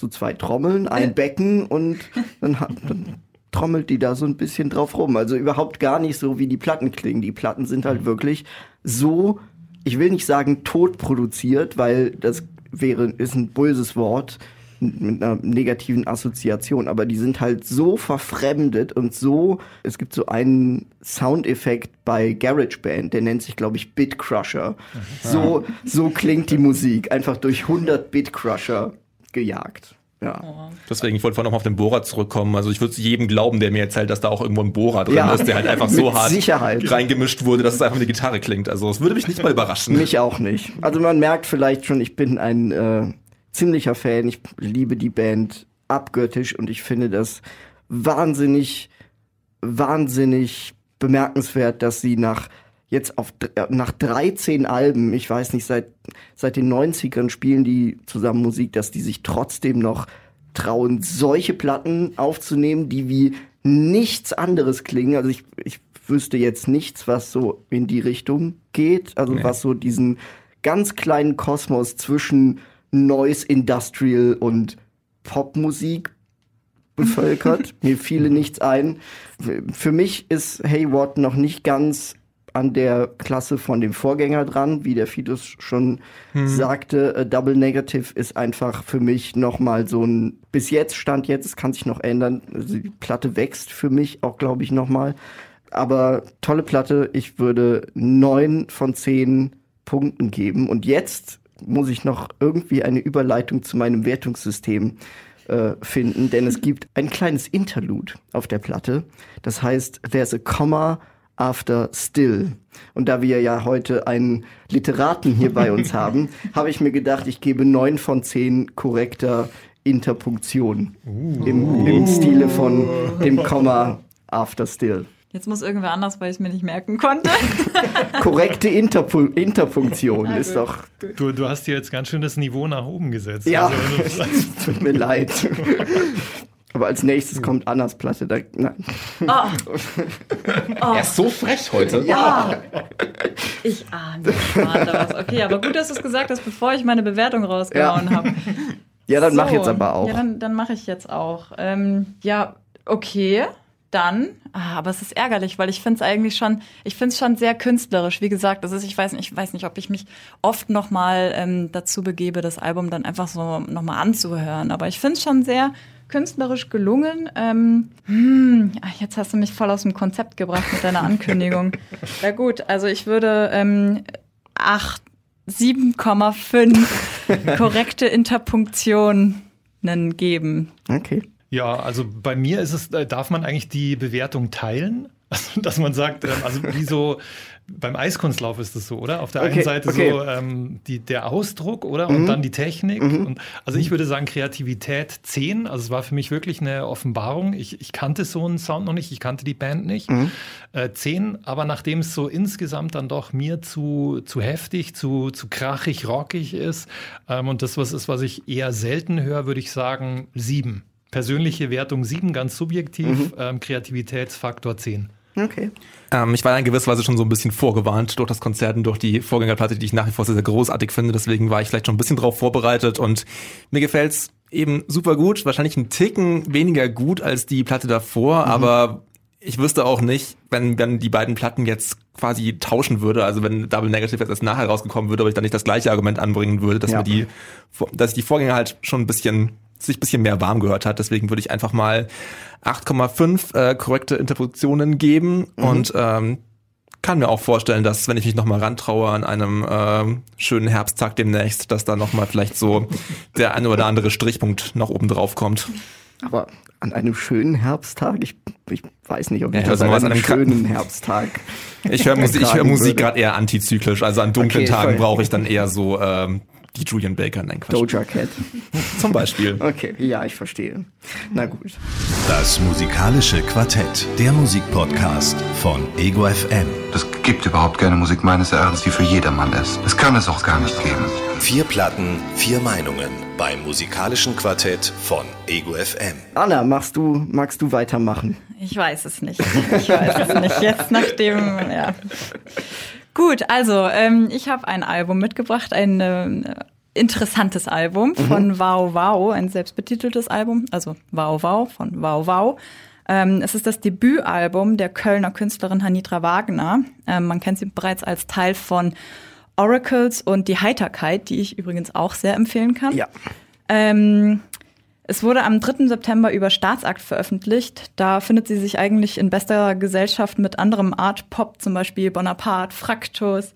so zwei Trommeln, ein Becken und dann, dann trommelt die da so ein bisschen drauf rum. Also überhaupt gar nicht so, wie die Platten klingen. Die Platten sind halt mhm. wirklich so, ich will nicht sagen tot produziert, weil das wäre, ist ein böses Wort mit einer negativen Assoziation, aber die sind halt so verfremdet und so, es gibt so einen Soundeffekt bei GarageBand, der nennt sich, glaube ich, Bit Crusher. So, so klingt die Musik, einfach durch 100 Bit Crusher gejagt. Ja. Deswegen, ich wollte vorhin noch mal auf den Bohrer zurückkommen. Also ich würde jedem glauben, der mir erzählt, dass da auch irgendwo ein Bohrer drin ja. ist, der halt einfach so hart Sicherheit. reingemischt wurde, dass es einfach eine Gitarre klingt. Also es würde mich nicht mal überraschen. Mich auch nicht. Also man merkt vielleicht schon, ich bin ein äh, ziemlicher Fan. Ich liebe die Band abgöttisch und ich finde das wahnsinnig, wahnsinnig bemerkenswert, dass sie nach jetzt auf nach 13 Alben, ich weiß nicht, seit seit den 90ern spielen die zusammen Musik, dass die sich trotzdem noch trauen, solche Platten aufzunehmen, die wie nichts anderes klingen. Also ich, ich wüsste jetzt nichts, was so in die Richtung geht, also nee. was so diesen ganz kleinen Kosmos zwischen Noise Industrial und Popmusik bevölkert. Mir fiele nichts ein. Für mich ist Hayward noch nicht ganz an der Klasse von dem Vorgänger dran, wie der Fitus schon mhm. sagte. Äh, Double Negative ist einfach für mich noch mal so ein bis jetzt stand jetzt, es kann sich noch ändern. Also die Platte wächst für mich auch, glaube ich, noch mal. Aber tolle Platte. Ich würde neun von zehn Punkten geben. Und jetzt muss ich noch irgendwie eine Überleitung zu meinem Wertungssystem äh, finden, denn es gibt ein kleines Interlude auf der Platte. Das heißt, there's a comma after still. Und da wir ja heute einen Literaten hier bei uns haben, habe ich mir gedacht, ich gebe neun von zehn korrekter Interpunktion uh. im, im Stile von dem Komma after still. Jetzt muss irgendwer anders, weil ich es mir nicht merken konnte. Korrekte Interpu Interpunktion ja, ist doch. Du, du hast dir jetzt ganz schön das Niveau nach oben gesetzt. Ja, also, tut mir leid. Aber als nächstes kommt Annas Platte. Da, nein. Oh. Oh. Er ist so frech heute. Ja. Ich ahne was. Okay, aber gut, dass du es gesagt hast, bevor ich meine Bewertung rausgehauen ja. habe. Ja, dann so. mach jetzt aber auch. Ja, dann, dann mache ich jetzt auch. Ähm, ja, okay dann, ah, aber es ist ärgerlich, weil ich finde es eigentlich schon, ich finde es schon sehr künstlerisch. Wie gesagt, das ist, ich weiß nicht, ich weiß nicht, ob ich mich oft noch mal ähm, dazu begebe, das Album dann einfach so noch mal anzuhören. Aber ich finde es schon sehr künstlerisch gelungen. Ähm, hm, jetzt hast du mich voll aus dem Konzept gebracht mit deiner Ankündigung. ja gut, also ich würde ähm, 8, 7,5 korrekte Interpunktionen geben. Okay. Ja, also bei mir ist es, äh, darf man eigentlich die Bewertung teilen? Also, dass man sagt, ähm, also wie so beim Eiskunstlauf ist es so, oder? Auf der okay, einen Seite okay. so ähm, die, der Ausdruck, oder? Und mhm. dann die Technik. Mhm. Und, also ich würde sagen Kreativität 10. Also es war für mich wirklich eine Offenbarung. Ich, ich kannte so einen Sound noch nicht, ich kannte die Band nicht. Mhm. Äh, 10, aber nachdem es so insgesamt dann doch mir zu, zu heftig, zu, zu krachig, rockig ist ähm, und das was ist, was ich eher selten höre, würde ich sagen 7. Persönliche Wertung 7, ganz subjektiv, mhm. ähm, Kreativitätsfaktor 10. Okay. Ähm, ich war in gewisser Weise schon so ein bisschen vorgewarnt durch das Konzert und durch die Vorgängerplatte, die ich nach wie vor sehr, sehr großartig finde. Deswegen war ich vielleicht schon ein bisschen drauf vorbereitet und mir gefällt's eben super gut. Wahrscheinlich ein Ticken weniger gut als die Platte davor, mhm. aber ich wüsste auch nicht, wenn, wenn die beiden Platten jetzt quasi tauschen würde, also wenn Double Negative jetzt erst nachher rausgekommen würde, ob ich dann nicht das gleiche Argument anbringen würde, dass ja. mir die, dass ich die Vorgänger halt schon ein bisschen sich ein bisschen mehr warm gehört hat. Deswegen würde ich einfach mal 8,5 äh, korrekte Interpretationen geben mhm. und ähm, kann mir auch vorstellen, dass wenn ich mich nochmal rantraue an einem äh, schönen Herbsttag demnächst, dass da nochmal vielleicht so der eine oder andere Strichpunkt noch oben drauf kommt. Aber an einem schönen Herbsttag? Ich, ich weiß nicht, ob ich ja, das an einem, einem schönen Herbsttag. Ich höre Musik, ich hör Musik gerade eher antizyklisch. Also an dunklen okay, Tagen brauche ich dann eher so ähm, die Julian Baker, nein, Quatsch. Doja Cat. Zum Beispiel. Okay, ja, ich verstehe. Na gut. Das musikalische Quartett, der Musikpodcast von Ego FM. Es gibt überhaupt keine Musik meines Erachtens, die für jedermann ist. Es kann es auch gar nicht geben. Vier Platten, vier Meinungen beim musikalischen Quartett von Ego FM. Anna, machst du, magst du weitermachen? Ich weiß es nicht. Ich weiß es nicht. Jetzt nach dem, ja. Gut, also ähm, ich habe ein Album mitgebracht, ein äh, interessantes Album mhm. von mhm. Wow Wow, ein selbstbetiteltes Album, also Wow Wow von Wow Wow. Ähm, es ist das Debütalbum der Kölner Künstlerin Hanitra Wagner. Ähm, man kennt sie bereits als Teil von Oracles und die Heiterkeit, die ich übrigens auch sehr empfehlen kann. Ja. Ähm, es wurde am 3. September über Staatsakt veröffentlicht. Da findet sie sich eigentlich in bester Gesellschaft mit anderem Art Pop, zum Beispiel Bonaparte, Fraktus,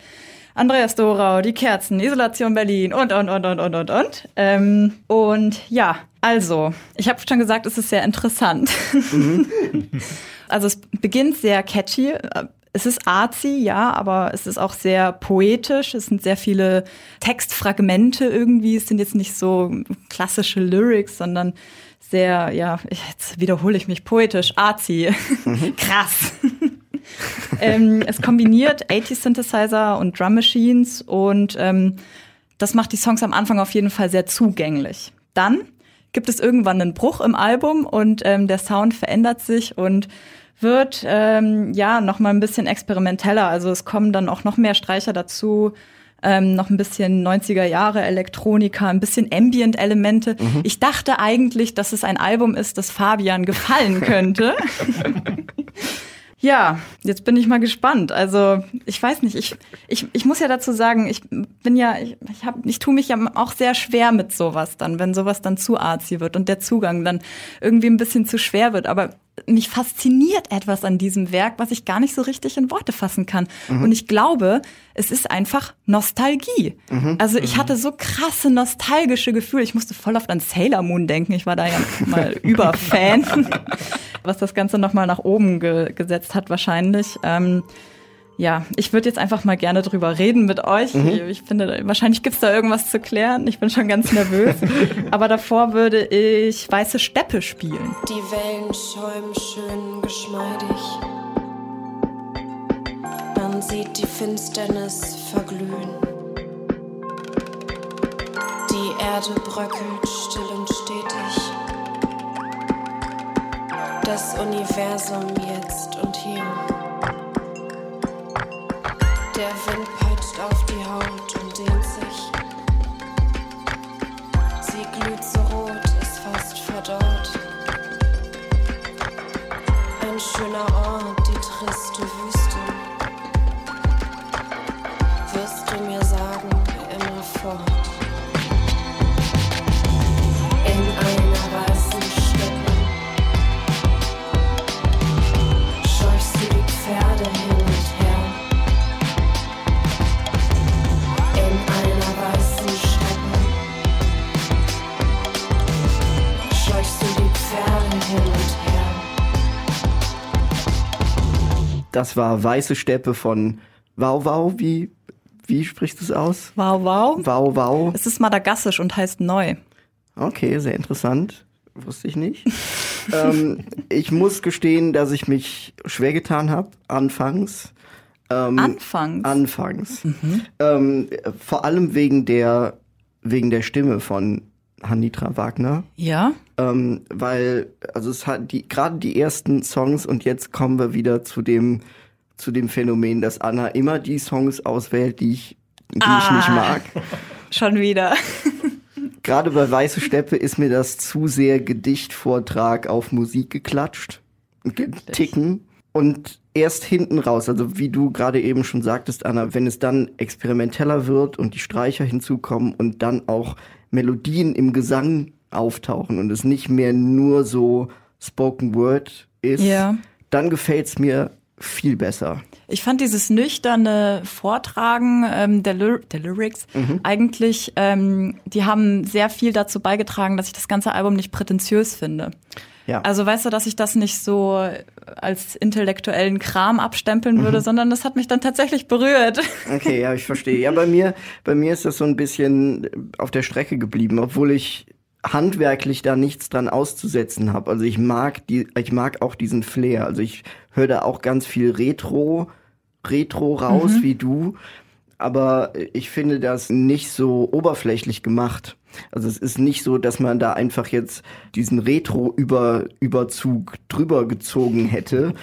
Andreas Dorau, Die Kerzen, Isolation Berlin und, und, und, und, und, und, und. Ähm, und ja, also, ich habe schon gesagt, es ist sehr interessant. Mhm. also es beginnt sehr catchy, es ist artsy, ja, aber es ist auch sehr poetisch. Es sind sehr viele Textfragmente irgendwie. Es sind jetzt nicht so klassische Lyrics, sondern sehr, ja, jetzt wiederhole ich mich, poetisch, artsy, mhm. krass. ähm, es kombiniert 80 Synthesizer und Drum Machines und ähm, das macht die Songs am Anfang auf jeden Fall sehr zugänglich. Dann gibt es irgendwann einen Bruch im Album und ähm, der Sound verändert sich und wird ähm, ja noch mal ein bisschen experimenteller. Also es kommen dann auch noch mehr Streicher dazu. Ähm, noch ein bisschen 90er Jahre Elektronika, ein bisschen Ambient-Elemente. Mhm. Ich dachte eigentlich, dass es ein Album ist, das Fabian gefallen könnte. Ja, jetzt bin ich mal gespannt. Also ich weiß nicht, ich, ich, ich muss ja dazu sagen, ich bin ja, ich, ich, hab, ich tue mich ja auch sehr schwer mit sowas dann, wenn sowas dann zu arzi wird und der Zugang dann irgendwie ein bisschen zu schwer wird. Aber mich fasziniert etwas an diesem Werk, was ich gar nicht so richtig in Worte fassen kann. Mhm. Und ich glaube, es ist einfach Nostalgie. Mhm. Also ich mhm. hatte so krasse nostalgische Gefühle. Ich musste voll oft an Sailor Moon denken. Ich war da ja mal über Fan, was das Ganze nochmal nach oben ge gesetzt hat wahrscheinlich. Ähm, ja, ich würde jetzt einfach mal gerne drüber reden mit euch. Mhm. Ich finde, wahrscheinlich gibt's da irgendwas zu klären. Ich bin schon ganz nervös. Aber davor würde ich Weiße Steppe spielen. Die Wellen schäumen schön geschmeidig. Man sieht die Finsternis verglühen. Die Erde bröckelt still und stetig. Das Universum jetzt und hier. Der Wind peitscht auf die Haut und dehnt sich. Sie glüht so rot, ist fast verdorrt. Ein schöner Ort, Das war Weiße Steppe von Wow Wow. Wie, wie sprichst du es aus? Wow, wow. Wow Wow. Es ist madagassisch und heißt neu. Okay, sehr interessant. Wusste ich nicht. ähm, ich muss gestehen, dass ich mich schwer getan habe, anfangs. Ähm, Anfangs. Anfangs. Ähm, vor allem wegen der, wegen der Stimme von Hanitra Wagner. Ja. Ähm, weil, also es hat die, gerade die ersten Songs und jetzt kommen wir wieder zu dem, zu dem Phänomen, dass Anna immer die Songs auswählt, die ich, die ich nicht Ah. mag. Schon wieder. Gerade bei Weiße Steppe ist mir das zu sehr Gedichtvortrag auf Musik geklatscht. Ticken. Und erst hinten raus, also wie du gerade eben schon sagtest, Anna, wenn es dann experimenteller wird und die Streicher hinzukommen und dann auch Melodien im Gesang auftauchen und es nicht mehr nur so Spoken Word ist, Ja. dann gefällt's mir viel besser. Ich fand dieses nüchterne Vortragen ähm, der, Ly der Lyrics eigentlich, ähm, die haben sehr viel dazu beigetragen, dass ich das ganze Album nicht prätentiös finde. Ja. Also weißt du, dass ich das nicht so als intellektuellen Kram abstempeln würde, sondern das hat mich dann tatsächlich berührt. Okay, ja, ich verstehe. Ja, bei mir, bei mir ist das so ein bisschen auf der Strecke geblieben, obwohl ich handwerklich da nichts dran auszusetzen habe. Also ich mag die, ich mag auch diesen Flair. Also ich höre da auch ganz viel Retro, Retro raus wie du. Aber ich finde das nicht so oberflächlich gemacht. Also es ist nicht so, dass man da einfach jetzt diesen Retro-Überzug drüber gezogen hätte,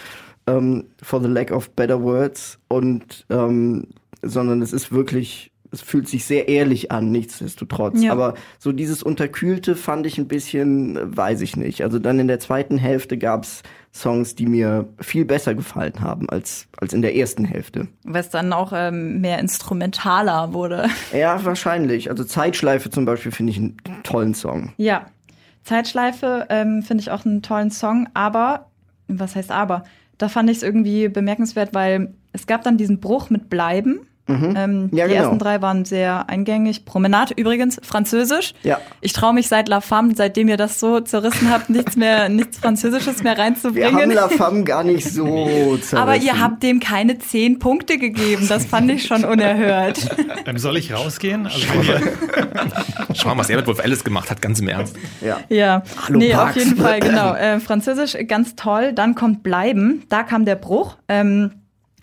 ähm, for the lack of better words. Und ähm, sondern es ist wirklich, es fühlt sich sehr ehrlich an, nichtsdestotrotz. Ja. Aber so dieses Unterkühlte fand ich ein bisschen, weiß ich nicht. Also dann in der zweiten Hälfte gab's Songs, die mir viel besser gefallen haben als, als in der ersten Hälfte. Weil es dann auch ähm, mehr instrumentaler wurde. Ja, wahrscheinlich. Also Zeitschleife zum Beispiel finde ich einen tollen Song. Ja, Zeitschleife ähm, finde ich auch einen tollen Song, aber, was heißt aber? Da fand ich es irgendwie bemerkenswert, weil es gab dann diesen Bruch mit Bleiben. Ähm, Ja, die genau. ersten drei waren sehr eingängig. Promenade übrigens, Französisch. Ja. Ich traue mich seit La Femme, seitdem ihr das so zerrissen habt, nichts mehr, nichts Französisches mehr Wir haben reinzubringen. La Femme gar nicht so zerrissen. Aber ihr habt dem keine zehn Punkte gegeben. Das fand ich schon unerhört. Ähm, soll ich rausgehen? Also Schau mal, was er mit Wolf Alice gemacht hat, ganz im Ernst. Ja. Ja, Hallo, nee, Pax. auf jeden Fall, genau. Äh, Französisch ganz toll. Dann kommt Bleiben. Da kam der Bruch. Ähm,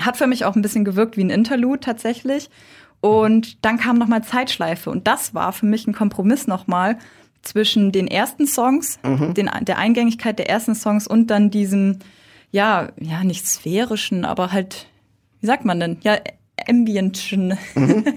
hat für mich auch ein bisschen gewirkt wie ein Interlude tatsächlich. Und dann kam nochmal Zeitschleife. Und das war für mich ein Kompromiss nochmal zwischen den ersten Songs, den, der Eingängigkeit der ersten Songs und dann diesem, ja, ja, nicht sphärischen, aber halt, wie sagt man denn? Ja, ambientischen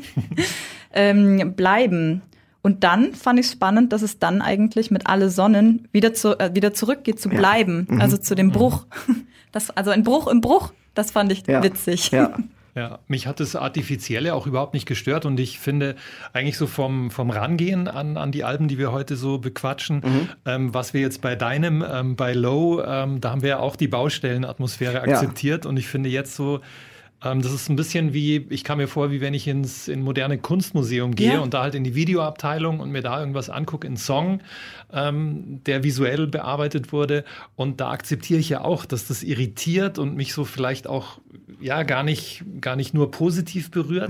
ähm, bleiben. Und dann fand ich spannend, dass es dann eigentlich mit alle Sonnen wieder, zu, äh, wieder zurückgeht zu bleiben, also zu dem Bruch. Das, also ein Bruch im Bruch, das fand ich Ja. witzig. Ja. Ja, mich hat das Artifizielle auch überhaupt nicht gestört und ich finde eigentlich so vom, vom Rangehen an, an die Alben, die wir heute so bequatschen, ähm, was wir jetzt bei deinem, ähm, bei Low, ähm, da haben wir ja auch die Baustellenatmosphäre Ja. akzeptiert und ich finde jetzt so, das ist ein bisschen wie, ich kam mir vor, wie wenn ich ins in moderne Kunstmuseum gehe Ja. und da halt in die Videoabteilung und mir da irgendwas angucke, einen Song, ähm, der visuell bearbeitet wurde. Und da akzeptiere ich ja auch, dass das irritiert und mich so vielleicht auch ja gar nicht, gar nicht nur positiv berührt.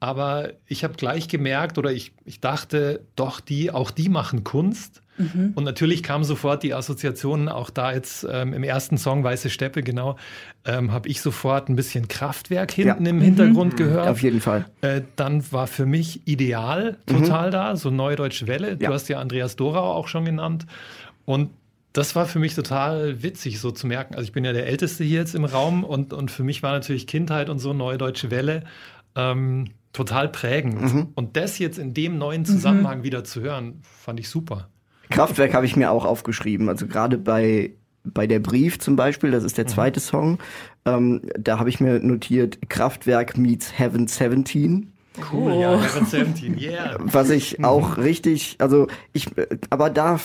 Aber ich habe gleich gemerkt oder ich, ich dachte, doch, die, auch die machen Kunst. Und natürlich kam sofort die Assoziation, auch da jetzt ähm, im ersten Song Weiße Steppe, genau, ähm, habe ich sofort ein bisschen Kraftwerk hinten Ja. im Hintergrund gehört. Auf jeden Fall. Äh, dann war für mich ideal total da, so Neue Deutsche Welle. Du Ja. hast ja Andreas Dorau auch schon genannt. Und das war für mich total witzig, so zu merken. Also ich bin ja der Älteste hier jetzt im Raum und, und für mich war natürlich Kindheit und so Neue Deutsche Welle ähm, total prägend. Und das jetzt in dem neuen Zusammenhang wieder zu hören, fand ich super. Kraftwerk habe ich mir auch aufgeschrieben. Also gerade bei bei der Brief zum Beispiel, das ist der zweite Song, ähm, da habe ich mir notiert Kraftwerk meets Heaven 17. Cool, ja, Heaven 17, yeah. Was ich auch richtig, also ich, aber da,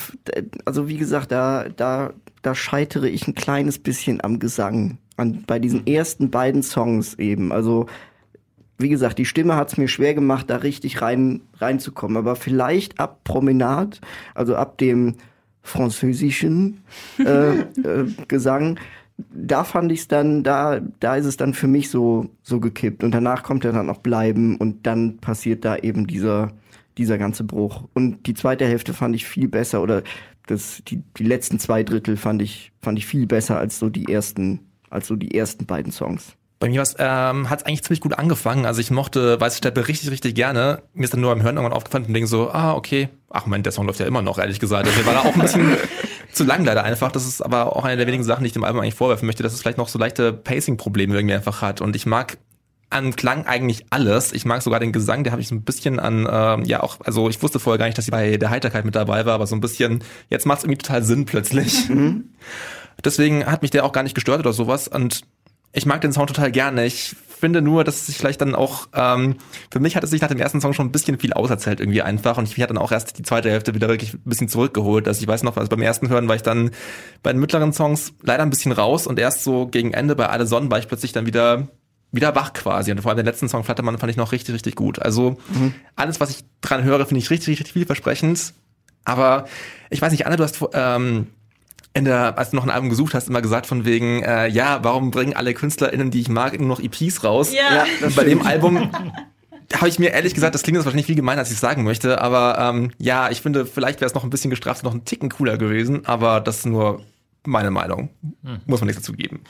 also wie gesagt, da, da, da scheitere ich ein kleines bisschen am Gesang. An, bei diesen ersten beiden Songs eben. Also, wie gesagt, die Stimme hat es mir schwer gemacht, da richtig rein, reinzukommen. Aber vielleicht ab Promenade, also ab dem französischen äh, äh, Gesang, da fand ich es dann, da, da ist es dann für mich so, so gekippt. Und danach kommt er dann noch bleiben und dann passiert da eben dieser, dieser ganze Bruch. Und die zweite Hälfte fand ich viel besser oder das, die, die letzten zwei Drittel fand ich, fand ich viel besser als so die ersten, als so die ersten beiden Songs. Bei mir ähm, hat es eigentlich ziemlich gut angefangen. Also ich mochte Weiße Steppe richtig, richtig gerne. Mir ist dann nur am Hören irgendwann aufgefallen und denke so, ah, okay. Ach Moment, der Song läuft ja immer noch, ehrlich gesagt. Also mir war da auch ein bisschen zu lang leider einfach. Das ist aber auch eine der wenigen Sachen, die ich dem Album eigentlich vorwerfen möchte, dass es vielleicht noch so leichte Pacing-Probleme irgendwie einfach hat. Und ich mag an Klang eigentlich alles. Ich mag sogar den Gesang, der habe ich so ein bisschen an, ähm, ja auch, also ich wusste vorher gar nicht, dass sie bei der Heiterkeit mit dabei war, aber so ein bisschen, jetzt macht es irgendwie total Sinn plötzlich. Mhm. Deswegen hat mich der auch gar nicht gestört oder sowas. Und ich mag den Sound total gerne. Ich finde nur, dass es sich vielleicht dann auch, ähm, für mich hat es sich nach dem ersten Song schon ein bisschen viel auserzählt irgendwie einfach und ich mich hat dann auch erst die zweite Hälfte wieder wirklich ein bisschen zurückgeholt. Also ich weiß noch, also beim ersten Hören war ich dann bei den mittleren Songs leider ein bisschen raus und erst so gegen Ende bei Alle Sonnen war ich plötzlich dann wieder wieder wach quasi. Und vor allem den letzten Song Flattermann fand ich noch richtig, richtig gut. Also mhm. alles, was ich dran höre, finde ich richtig, richtig vielversprechend. Aber ich weiß nicht, Anna, du hast ähm, in der, als du noch ein Album gesucht hast, immer gesagt von wegen, äh, ja, warum bringen alle KünstlerInnen, die ich mag, nur noch EPs raus? Ja. ja bei dem Album habe ich mir ehrlich gesagt, das klingt jetzt wahrscheinlich viel gemeiner, als ich sagen möchte, aber ähm, ja, ich finde, vielleicht wäre es noch ein bisschen gestraft, noch ein Ticken cooler gewesen, aber das ist nur meine Meinung. Hm. Muss man nichts dazu geben.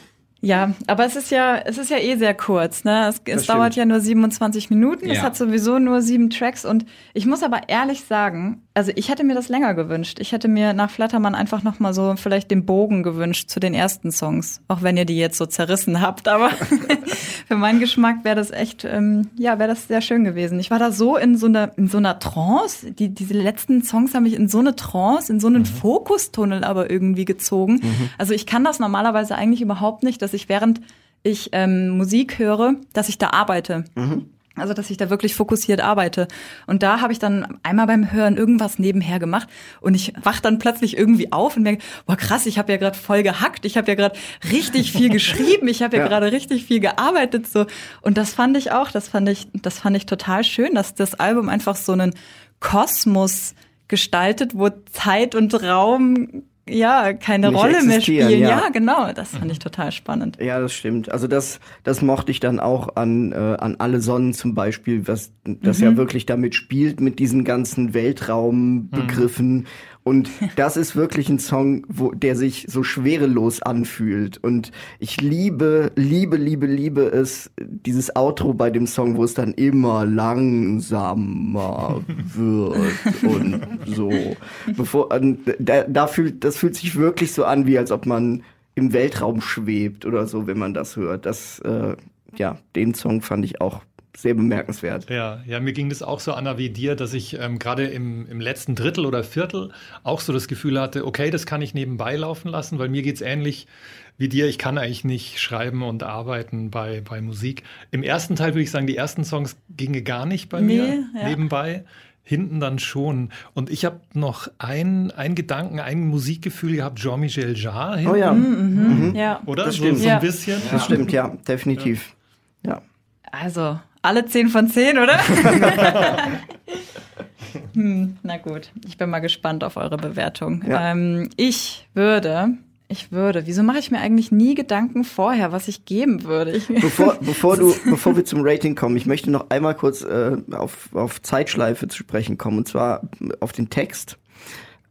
Ja, aber es ist ja, es ist ja eh sehr kurz. Ne? Es, es dauert ja nur 27 Minuten. Ja. Es hat sowieso nur sieben Tracks. Und ich muss aber ehrlich sagen, also ich hätte mir das länger gewünscht. Ich hätte mir nach Flattermann einfach noch mal so vielleicht den Bogen gewünscht zu den ersten Songs, auch wenn ihr die jetzt so zerrissen habt. Aber für meinen Geschmack wäre das echt, ähm, ja, wäre das sehr schön gewesen. Ich war da so in so einer, in so einer Trance. Die, diese letzten Songs haben mich in so eine Trance, in so einen mhm. Fokustunnel aber irgendwie gezogen. Mhm. Also ich kann das normalerweise eigentlich überhaupt nicht dass ich während ich ähm, Musik höre, dass ich da arbeite. Mhm. Also, dass ich da wirklich fokussiert arbeite. Und da habe ich dann einmal beim Hören irgendwas nebenher gemacht und ich wach dann plötzlich irgendwie auf und merke, boah krass, ich habe ja gerade voll gehackt, ich habe ja gerade richtig viel geschrieben, ich habe ja, ja. gerade richtig viel gearbeitet so. Und das fand ich auch, das fand ich, das fand ich total schön, dass das Album einfach so einen Kosmos gestaltet, wo Zeit und Raum ja keine Rolle mehr spielen. Ja. ja. genau. Das fand ich total spannend. Ja, das stimmt. Also das, das mochte ich dann auch an, äh, an alle Sonnen zum Beispiel, was das mhm. ja wirklich damit spielt mit diesen ganzen Weltraumbegriffen. Mhm. Und das ist wirklich ein Song, wo der sich so schwerelos anfühlt. Und ich liebe, liebe, liebe, liebe es, dieses Outro bei dem Song, wo es dann immer langsamer wird und so. Bevor, da, da fühlt, das fühlt sich wirklich so an, wie als ob man im Weltraum schwebt oder so, wenn man das hört. Das, äh, ja, den Song fand ich auch sehr bemerkenswert. Ja, ja, mir ging das auch so, Anna, wie dir, dass ich ähm, gerade im, im letzten Drittel oder Viertel auch so das Gefühl hatte, okay, das kann ich nebenbei laufen lassen, weil mir geht es ähnlich wie dir. Ich kann eigentlich nicht schreiben und arbeiten bei, bei Musik. Im ersten Teil würde ich sagen, die ersten Songs gingen gar nicht bei nee, mir ja. nebenbei. Hinten dann schon. Und ich habe noch ein, ein Gedanken, ein Musikgefühl gehabt, Jean-Michel Jarre. Hinten. Oh ja. Mhm, mhm. ja. Oder? Das stimmt. So, so ein bisschen. Das stimmt, ja, definitiv. Ja. Also, alle 10 von 10, oder? hm, na gut, ich bin mal gespannt auf eure Bewertung. Ja. Ähm, ich würde, ich würde, wieso mache ich mir eigentlich nie Gedanken vorher, was ich geben würde? Ich bevor, bevor, du, bevor wir zum Rating kommen, ich möchte noch einmal kurz äh, auf, auf Zeitschleife zu sprechen kommen, und zwar auf den Text.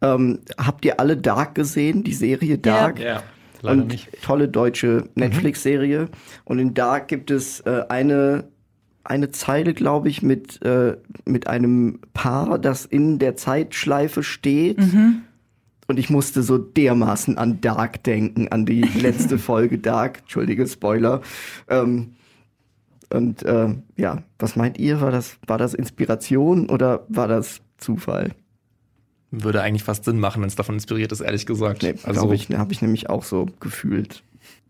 Ähm, habt ihr alle Dark gesehen, die Serie Dark? Ja. ja. Leider und nicht. tolle deutsche Netflix-Serie. Mhm. Und in Dark gibt es äh, eine eine Zeile, glaube ich, mit, äh, mit einem Paar, das in der Zeitschleife steht. Mhm. Und ich musste so dermaßen an Dark denken, an die letzte Folge Dark. Entschuldige, Spoiler. Ähm, und äh, ja, was meint ihr? War das, war das Inspiration oder war das Zufall? würde eigentlich fast Sinn machen, wenn es davon inspiriert ist, ehrlich gesagt. Nee, also ich, habe ich nämlich auch so gefühlt.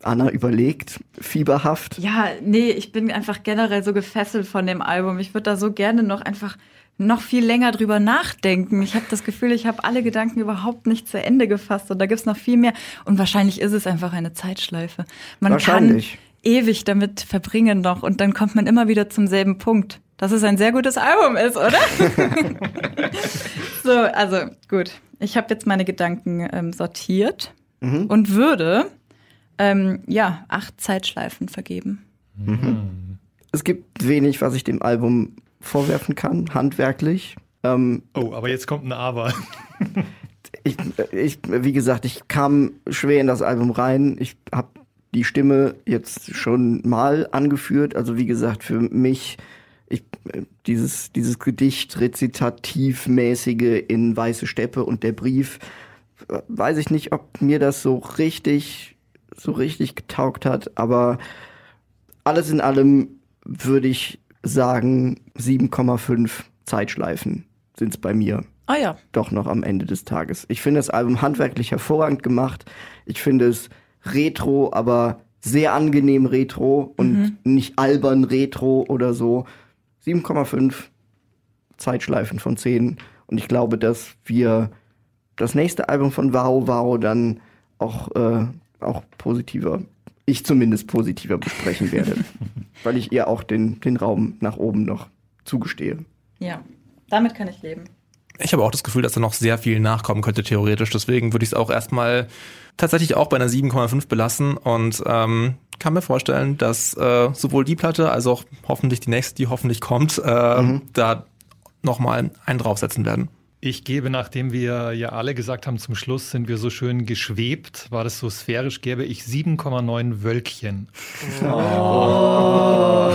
Anna überlegt, fieberhaft. Ja, nee, ich bin einfach generell so gefesselt von dem Album. Ich würde da so gerne noch einfach noch viel länger drüber nachdenken. Ich habe das Gefühl, ich habe alle Gedanken überhaupt nicht zu Ende gefasst und da gibt's noch viel mehr. Und wahrscheinlich ist es einfach eine Zeitschleife. Man kann ewig damit verbringen noch und dann kommt man immer wieder zum selben Punkt. Dass es ein sehr gutes Album ist, oder? so, also gut. Ich habe jetzt meine Gedanken ähm, sortiert mhm. und würde ähm, ja acht Zeitschleifen vergeben. Mhm. Es gibt wenig, was ich dem Album vorwerfen kann, handwerklich. Ähm, oh, aber jetzt kommt ein Aber. ich, ich, wie gesagt, ich kam schwer in das Album rein. Ich habe die Stimme jetzt schon mal angeführt. Also wie gesagt, für mich ich, dieses, dieses Gedicht rezitativmäßige in Weiße Steppe und der Brief, weiß ich nicht, ob mir das so richtig, so richtig getaugt hat, aber alles in allem würde ich sagen, 7,5 Zeitschleifen sind es bei mir. Ah ja. Doch noch am Ende des Tages. Ich finde das Album handwerklich hervorragend gemacht. Ich finde es retro, aber sehr angenehm retro und mhm. nicht albern retro oder so. 7,5 Zeitschleifen von 10. Und ich glaube, dass wir das nächste Album von Wow Wow dann auch, äh, auch positiver ich zumindest positiver besprechen werde, weil ich ihr auch den, den Raum nach oben noch zugestehe. Ja, damit kann ich leben. Ich habe auch das Gefühl, dass da noch sehr viel nachkommen könnte, theoretisch. Deswegen würde ich es auch erstmal tatsächlich auch bei einer 7,5 belassen und ähm, kann mir vorstellen, dass äh, sowohl die Platte als auch hoffentlich die nächste, die hoffentlich kommt, äh, mhm. da nochmal einen draufsetzen werden. Ich gebe, nachdem wir ja alle gesagt haben, zum Schluss sind wir so schön geschwebt, war das so sphärisch, gäbe ich 7,9 Wölkchen. Oh,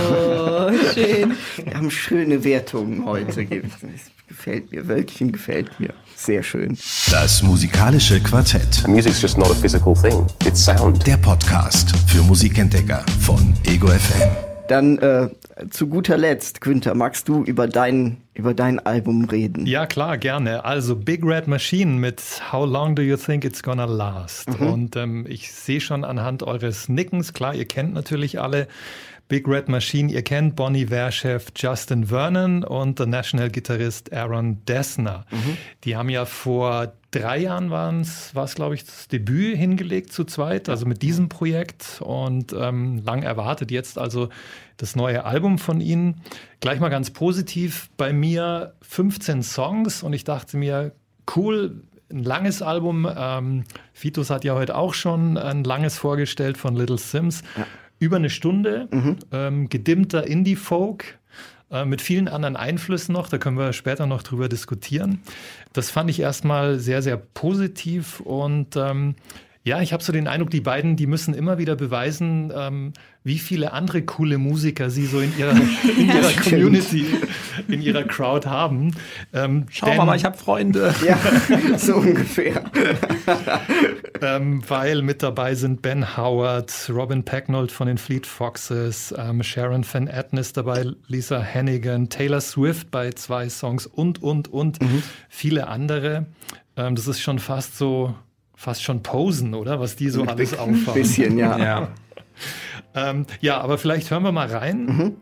schön. Wir haben schöne Wertungen heute. Gefällt mir. Wölkchen gefällt mir. Sehr schön. Das musikalische Quartett. Music's just not a physical thing. It's sound. Der Podcast für Musikentdecker von Ego FM. Dann äh, zu guter Letzt, Günther, magst du über dein, über dein Album reden? Ja, klar, gerne. Also Big Red Machine mit How Long Do You Think It's Gonna Last? Mhm. Und ähm, ich sehe schon anhand eures Nickens, klar, ihr kennt natürlich alle Big Red Machine, ihr kennt Bonnie Verchef, Justin Vernon und der National-Gitarrist Aaron Dessner. Mhm. Die haben ja vor drei Jahren war es glaube ich, das Debüt hingelegt zu zweit, also mit diesem Projekt und ähm, lang erwartet jetzt also das neue Album von ihnen. Gleich mal ganz positiv, bei mir 15 Songs und ich dachte mir, cool, ein langes Album. Ähm, Fitus hat ja heute auch schon ein langes vorgestellt von Little Sims. Ja. Über eine Stunde, mhm. ähm, gedimmter Indie-Folk mit vielen anderen Einflüssen noch. Da können wir später noch drüber diskutieren. Das fand ich erstmal sehr, sehr positiv und ähm, ja, ich habe so den Eindruck, die beiden, die müssen immer wieder beweisen, ähm, wie viele andere coole Musiker sie so in ihrer, in ihrer Community, in ihrer Crowd haben. Ähm, Schau denn, mal, ich habe Freunde. Ja, so ungefähr. ähm, weil mit dabei sind Ben Howard, Robin Pecknold von den Fleet Foxes, ähm, Sharon Van Etten ist dabei, Lisa Hannigan, Taylor Swift bei zwei Songs und, und, und mhm. viele andere. Ähm, das ist schon fast so fast schon posen, oder? Was die so alles auffahren. Ein bisschen, ja. ja. ähm, ja, aber vielleicht hören wir mal rein. Mhm.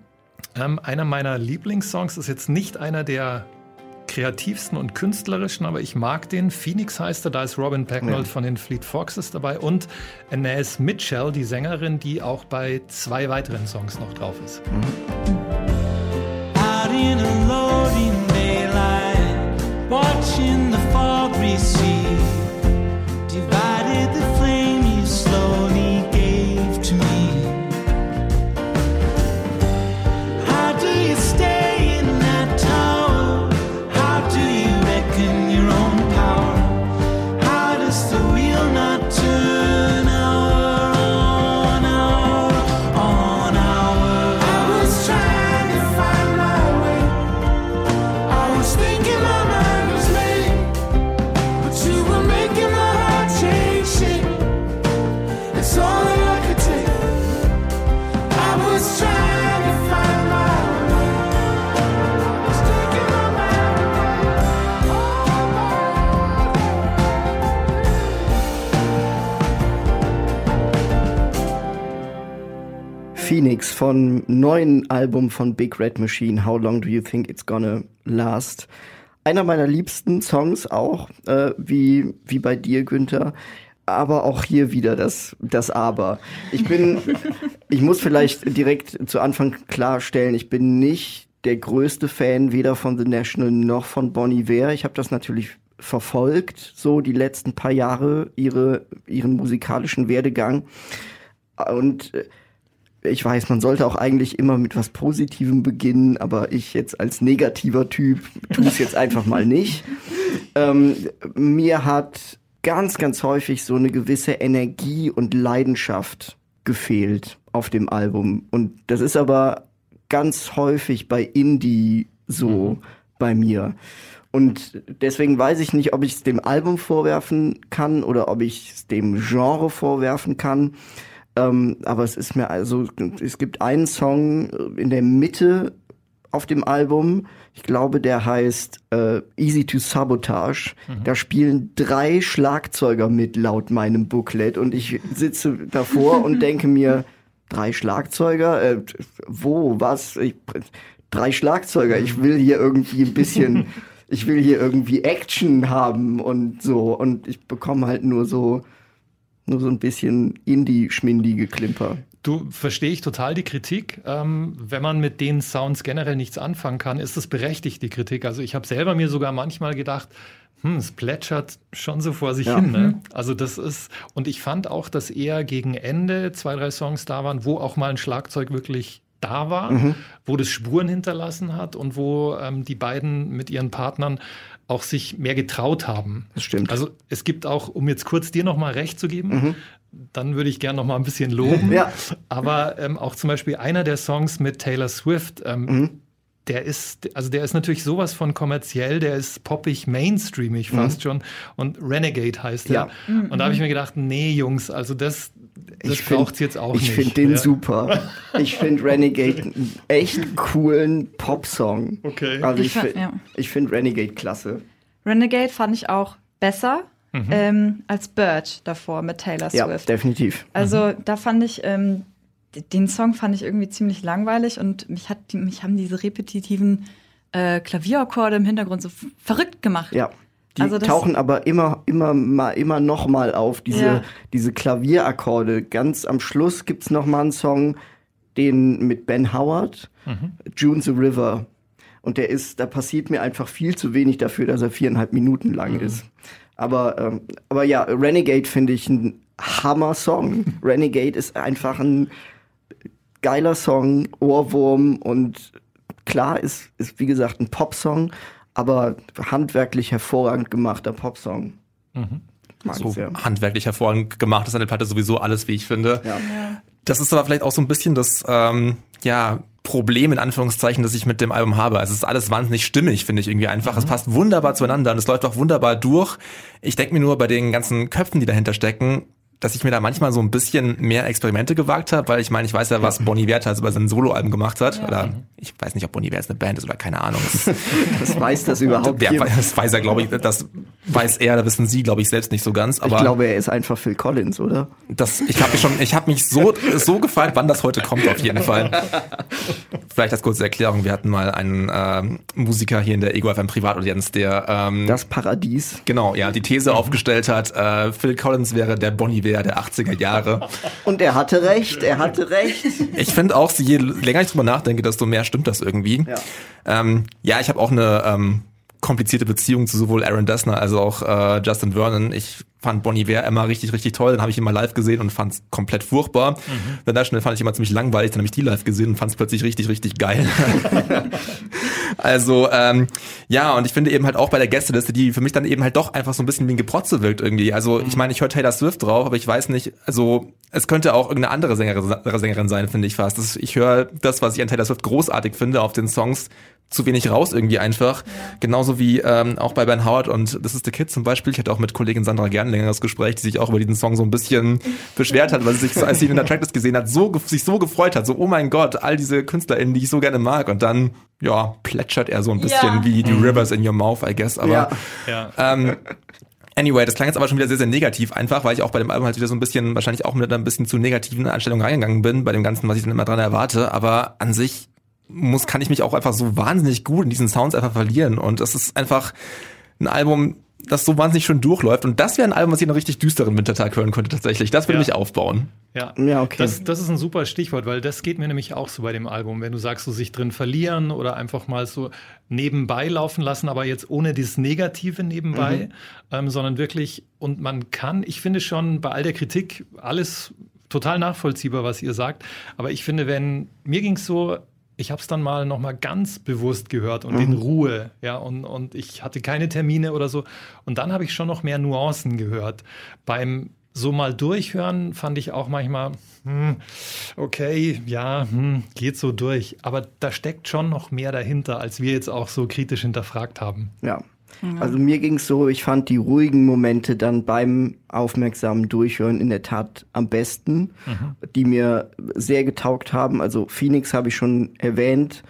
Ähm, einer meiner Lieblingssongs ist jetzt nicht einer der kreativsten und künstlerischen, aber ich mag den. Phoenix heißt er, da ist Robin Pecknold ja. von den Fleet Foxes dabei und Anais Mitchell, die Sängerin, die auch bei zwei weiteren Songs noch drauf ist. Mhm. Out in a loading daylight, watching the fog recede. Remix vom neuen Album von Big Red Machine, How Long Do You Think It's Gonna Last? Einer meiner liebsten Songs auch, äh, wie, wie bei dir, Günther. Aber auch hier wieder das, das Aber. Ich bin, ich muss vielleicht direkt zu Anfang klarstellen, ich bin nicht der größte Fan weder von The National noch von Bonnie Ware. Ich habe das natürlich verfolgt, so die letzten paar Jahre, ihre, ihren musikalischen Werdegang. Und äh, ich weiß, man sollte auch eigentlich immer mit was Positivem beginnen, aber ich jetzt als negativer Typ tue es jetzt einfach mal nicht. Ähm, mir hat ganz, ganz häufig so eine gewisse Energie und Leidenschaft gefehlt auf dem Album. Und das ist aber ganz häufig bei Indie so mhm. bei mir. Und deswegen weiß ich nicht, ob ich es dem Album vorwerfen kann oder ob ich es dem Genre vorwerfen kann. Ähm, aber es ist mir also, es gibt einen Song in der Mitte auf dem Album. Ich glaube, der heißt äh, Easy to Sabotage. Mhm. Da spielen drei Schlagzeuger mit laut meinem Booklet und ich sitze davor und denke mir, drei Schlagzeuger? Äh, wo? Was? Ich, drei Schlagzeuger. Ich will hier irgendwie ein bisschen ich will hier irgendwie Action haben und so. Und ich bekomme halt nur so, nur so ein bisschen Indie-schmindige Klimper. Du verstehe ich total die Kritik. Ähm, wenn man mit den Sounds generell nichts anfangen kann, ist es berechtigt, die Kritik. Also ich habe selber mir sogar manchmal gedacht, hm, es plätschert schon so vor sich ja. hin. Ne? Mhm. Also das ist, und ich fand auch, dass eher gegen Ende zwei, drei Songs da waren, wo auch mal ein Schlagzeug wirklich da war, mhm. wo das Spuren hinterlassen hat und wo ähm, die beiden mit ihren Partnern auch sich mehr getraut haben. Das stimmt. Also es gibt auch, um jetzt kurz dir nochmal recht zu geben, mhm. dann würde ich gerne nochmal ein bisschen loben. ja. Aber ähm, auch zum Beispiel einer der Songs mit Taylor Swift, ähm, mhm. der ist, also der ist natürlich sowas von kommerziell, der ist poppig, mainstreamig fast mhm. schon. Und Renegade heißt er. Ja. Und da habe ich mir gedacht, nee, Jungs, also das, das ich braucht jetzt auch ich nicht. Ich finde den ja. super. Ich finde Renegade einen echt coolen Popsong. Okay. Also ich, ich, ja. ich finde Renegade klasse. Renegade fand ich auch besser mhm. ähm, als Birch davor mit Taylor Swift. Ja, definitiv. Also mhm. da fand ich, ähm, den Song fand ich irgendwie ziemlich langweilig und mich, hat, mich haben diese repetitiven äh, Klavierakkorde im Hintergrund so verrückt gemacht. Ja. Die also tauchen aber immer, immer mal, immer noch mal auf, diese, ja. diese Klavierakkorde. Ganz am Schluss gibt's noch mal einen Song, den mit Ben Howard, mhm. June the River. Und der ist, da passiert mir einfach viel zu wenig dafür, dass er viereinhalb Minuten lang mhm. ist. Aber, ähm, aber ja, Renegade finde ich ein Hammer-Song. Renegade ist einfach ein geiler Song, Ohrwurm und klar ist, ist wie gesagt ein Pop-Song, aber handwerklich hervorragend gemachter Popsong. Mhm. so handwerklich hervorragend gemacht ist an der Platte sowieso alles, wie ich finde. Ja. Das ist aber vielleicht auch so ein bisschen das ähm, ja, Problem in Anführungszeichen, das ich mit dem Album habe. Also es ist alles wahnsinnig stimmig, finde ich irgendwie einfach. Mhm. Es passt wunderbar zueinander und es läuft auch wunderbar durch. Ich denke mir nur bei den ganzen Köpfen, die dahinter stecken, dass ich mir da manchmal so ein bisschen mehr Experimente gewagt habe, weil ich meine, ich weiß ja, was Bonnie Wert also bei seinen Soloalben gemacht hat. Ja. Oder ich weiß nicht, ob Bonnie Wert eine Band ist oder keine Ahnung. Das, das weiß das überhaupt nicht. Das weiß er, glaube ich, das weiß er, da wissen Sie, glaube ich, selbst nicht so ganz. Aber ich glaube, er ist einfach Phil Collins, oder? Das, ich habe mich schon, ich habe mich so, so gefragt, wann das heute kommt, auf jeden Fall. Vielleicht als kurze Erklärung, wir hatten mal einen ähm, Musiker hier in der Ego FM Privataudienz, der ähm, Das Paradies. Genau, ja, die These aufgestellt hat, äh, Phil Collins wäre der Bonnie Wert Bär der 80er Jahre. Und er hatte recht, er hatte recht. Ich finde auch, je länger ich drüber nachdenke, desto mehr stimmt das irgendwie. Ja, ähm, ja ich habe auch eine ähm, komplizierte Beziehung zu sowohl Aaron Dessner als auch äh, Justin Vernon. Ich fand Bonnie Ware immer richtig, richtig toll. Dann habe ich ihn mal live gesehen und fand es komplett furchtbar. Mhm. The National fand ich immer ziemlich langweilig. Dann habe ich die live gesehen und fand es plötzlich richtig, richtig geil. also ähm, ja, und ich finde eben halt auch bei der Gästeliste, die für mich dann eben halt doch einfach so ein bisschen wie ein Geprotze wirkt irgendwie. Also mhm. ich meine, ich höre Taylor Swift drauf, aber ich weiß nicht, also es könnte auch irgendeine andere Sängerin, Sängerin sein, finde ich fast. Das, ich höre das, was ich an Taylor Swift großartig finde, auf den Songs zu wenig raus irgendwie einfach. Genauso wie ähm, auch bei Ben Howard und Das ist the Kid zum Beispiel. Ich hatte auch mit Kollegin Sandra Gern ein längeres Gespräch, die sich auch über diesen Song so ein bisschen beschwert hat, weil sie sich, als sie ihn in der Tracklist gesehen hat, so sich so gefreut hat, so oh mein Gott, all diese KünstlerInnen, die ich so gerne mag und dann ja, plätschert er so ein bisschen ja. wie die Rivers in your mouth, I guess, aber ja. Ähm, Anyway, das klang jetzt aber schon wieder sehr, sehr negativ, einfach, weil ich auch bei dem Album halt wieder so ein bisschen, wahrscheinlich auch mit einer ein bisschen zu negativen Einstellung reingegangen bin, bei dem Ganzen, was ich dann immer dran erwarte. Aber an sich muss, kann ich mich auch einfach so wahnsinnig gut in diesen Sounds einfach verlieren. Und das ist einfach ein Album, das so wahnsinnig schön durchläuft. Und das wäre ein Album, was ich einen richtig düsteren Wintertag hören könnte, tatsächlich. Das würde Ja. mich aufbauen. Ja, Ja, okay. Das, das ist ein super Stichwort, weil das geht mir nämlich auch so bei dem Album. Wenn du sagst, so sich drin verlieren oder einfach mal so nebenbei laufen lassen, aber jetzt ohne dieses Negative nebenbei, ähm, sondern wirklich, und man kann, ich finde schon bei all der Kritik alles total nachvollziehbar, was ihr sagt. Aber ich finde, wenn, mir ging es so, ich habe es dann mal nochmal ganz bewusst gehört und in Ruhe, ja, und, und ich hatte keine Termine oder so. Und dann habe ich schon noch mehr Nuancen gehört. Beim so mal durchhören fand ich auch manchmal, hm, okay, ja, hm, geht so durch. Aber da steckt schon noch mehr dahinter, als wir jetzt auch so kritisch hinterfragt haben. Ja. Also mir ging's so, ich fand die ruhigen Momente dann beim aufmerksamen Durchhören in der Tat am besten, die mir sehr getaugt haben. Also Phoenix habe ich schon erwähnt.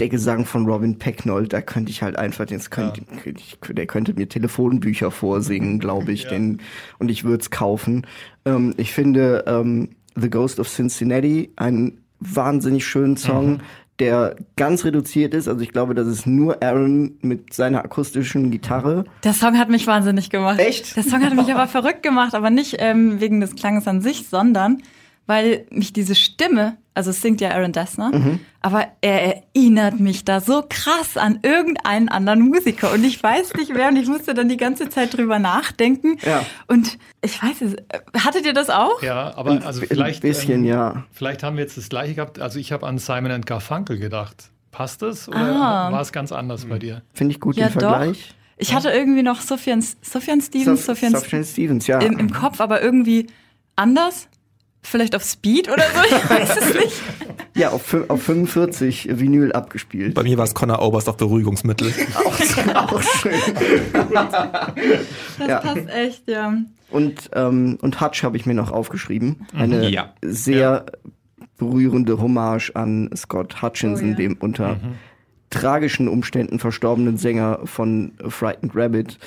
Der Gesang von Robin Pecknold, da könnte ich halt einfach, das könnte, ich, der könnte mir Telefonbücher vorsingen, glaube ich, den, und ich würde es kaufen. Ähm, ich finde ähm, The Ghost of Cincinnati einen wahnsinnig schönen Song, der ganz reduziert ist. Also ich glaube, das ist nur Aaron mit seiner akustischen Gitarre. Der Song hat mich wahnsinnig gemacht. Echt? Der Song hat mich aber verrückt gemacht, aber nicht ähm, wegen des Klanges an sich, sondern weil mich diese Stimme, also es singt ja Aaron Dessner, Mhm. aber er erinnert mich da so krass an irgendeinen anderen Musiker und ich weiß nicht wer und ich musste dann die ganze Zeit drüber nachdenken Ja. und ich weiß es, hattet ihr das auch? Ja, aber also vielleicht. Ein bisschen, ähm, ja. Vielleicht haben wir jetzt das gleiche gehabt. Also ich habe an Simon and Garfunkel gedacht. Passt es oder Ah. war es ganz anders bei dir? Finde ich gut Ja, den Vergleich. Ich hatte irgendwie noch Sufjan Stevens, Sof- Sufjan Sufjan Stevens, ja. im, im Kopf, aber irgendwie anders. Vielleicht auf Speed oder so, ich weiß es nicht. Ja, auf, auf 45 Vinyl abgespielt. Bei mir war es Connor Oberst auf Beruhigungsmittel. auch, auch schön. Das Ja. passt echt, ja. Und, ähm, und Hutch habe ich mir noch aufgeschrieben. Eine Ja. sehr berührende Hommage an Scott Hutchinson, Oh ja. dem unter tragischen Umständen verstorbenen Sänger von Frightened Rabbit.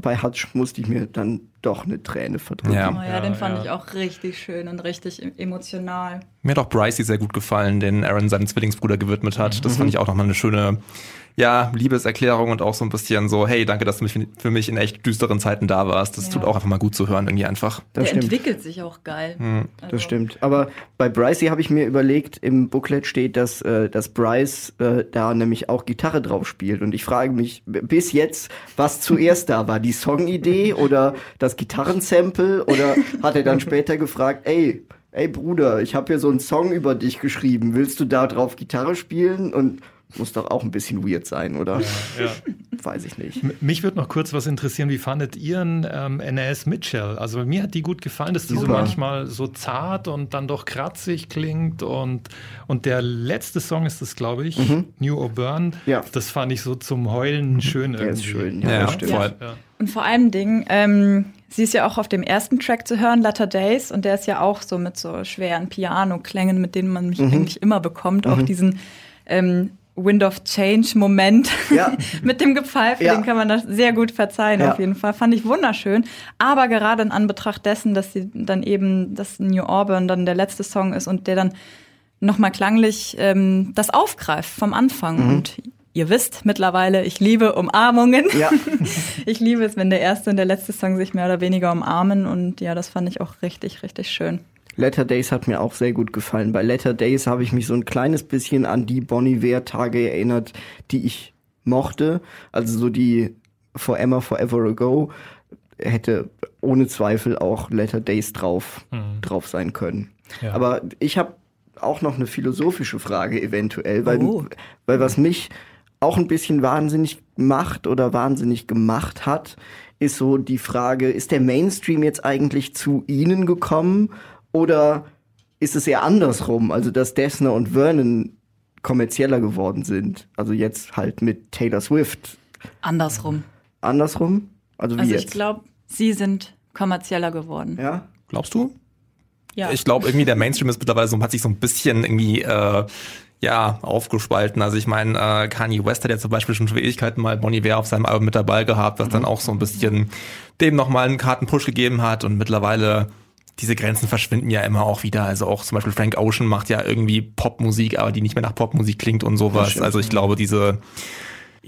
Bei Hutch musste ich mir dann doch eine Träne verdrücken. Ja. Oh ja, den fand ja. ich auch richtig schön und richtig em- emotional. Mir hat auch Brycey sehr gut gefallen, den Aaron seinem Zwillingsbruder gewidmet hat. Das Mhm. fand ich auch nochmal eine schöne, ja, Liebeserklärung und auch so ein bisschen so, hey, danke, dass du mich für mich in echt düsteren Zeiten da warst. Das Ja. tut auch einfach mal gut zu hören, irgendwie einfach. Das Der stimmt. entwickelt sich auch geil. Also, Das stimmt. Aber bei Brycey habe ich mir überlegt, im Booklet steht, dass, äh, dass Bryce äh, da nämlich auch Gitarre drauf spielt. Und ich frage mich bis jetzt, was zuerst da war. Die Songidee oder das Gitarrensample? Oder hat er dann später gefragt, ey, ey Bruder, ich habe hier so einen Song über dich geschrieben. Willst du da drauf Gitarre spielen? Und muss doch auch ein bisschen weird sein, oder? Ja. Weiß ich nicht. M- Mich würde noch kurz was interessieren, wie fandet ihr ähm, NS Mitchell? Also mir hat die gut gefallen, dass die so Super. manchmal so zart und dann doch kratzig klingt und, und der letzte Song ist das, glaube ich, New Auburn. Mhm. Ja. Das fand ich so zum Heulen schön Der irgendwie. ist schön, ja, Ja, das stimmt. Ja. Und vor allen Dingen, ähm, sie ist ja auch auf dem ersten Track zu hören, Latter Days, und der ist ja auch so mit so schweren Piano-Klängen, mit denen man mich Mhm. eigentlich immer bekommt. Auch diesen ähm, Wind of Change-Moment Ja. mit dem Gepfeife, Ja. den kann man das sehr gut verzeihen, Ja. auf jeden Fall. Fand ich wunderschön. Aber gerade in Anbetracht dessen, dass sie dann eben das New Auburn dann der letzte Song ist und der dann nochmal klanglich ähm, das aufgreift vom Anfang. Mhm. Und ihr wisst mittlerweile, ich liebe Umarmungen. Ja. Ich liebe es, wenn der erste und der letzte Song sich mehr oder weniger umarmen und ja, das fand ich auch richtig, richtig schön. Letter Days hat mir auch sehr gut gefallen. Bei Letter Days habe ich mich so ein kleines bisschen an die Bonnie Iver-Tage erinnert, die ich mochte. Also so die Forever, Forever Ago hätte ohne Zweifel auch Letter Days drauf, drauf sein können. Ja. Aber ich habe auch noch eine philosophische Frage eventuell, weil, Oh. weil was mich auch ein bisschen wahnsinnig macht oder wahnsinnig gemacht hat, ist so die Frage, ist der Mainstream jetzt eigentlich zu Ihnen gekommen oder ist es eher andersrum, also dass Dessner und Vernon kommerzieller geworden sind? Also jetzt halt mit Taylor Swift. Andersrum. Andersrum? Also wie Also jetzt? ich glaube, sie sind kommerzieller geworden. ja? Glaubst du? Ja. Ich glaube, irgendwie der Mainstream ist mittlerweile so, hat sich so ein bisschen irgendwie, äh, ja, aufgespalten. Also ich meine, äh, Kanye West hat ja zum Beispiel schon für Ewigkeiten mal Bonnie Ware auf seinem Album mit dabei gehabt, was mhm. dann auch so ein bisschen dem nochmal einen Kartenpush gegeben hat und mittlerweile diese Grenzen verschwinden ja immer auch wieder. Also auch zum Beispiel Frank Ocean macht ja irgendwie Popmusik, aber die nicht mehr nach Popmusik klingt und sowas. Also ich glaube, diese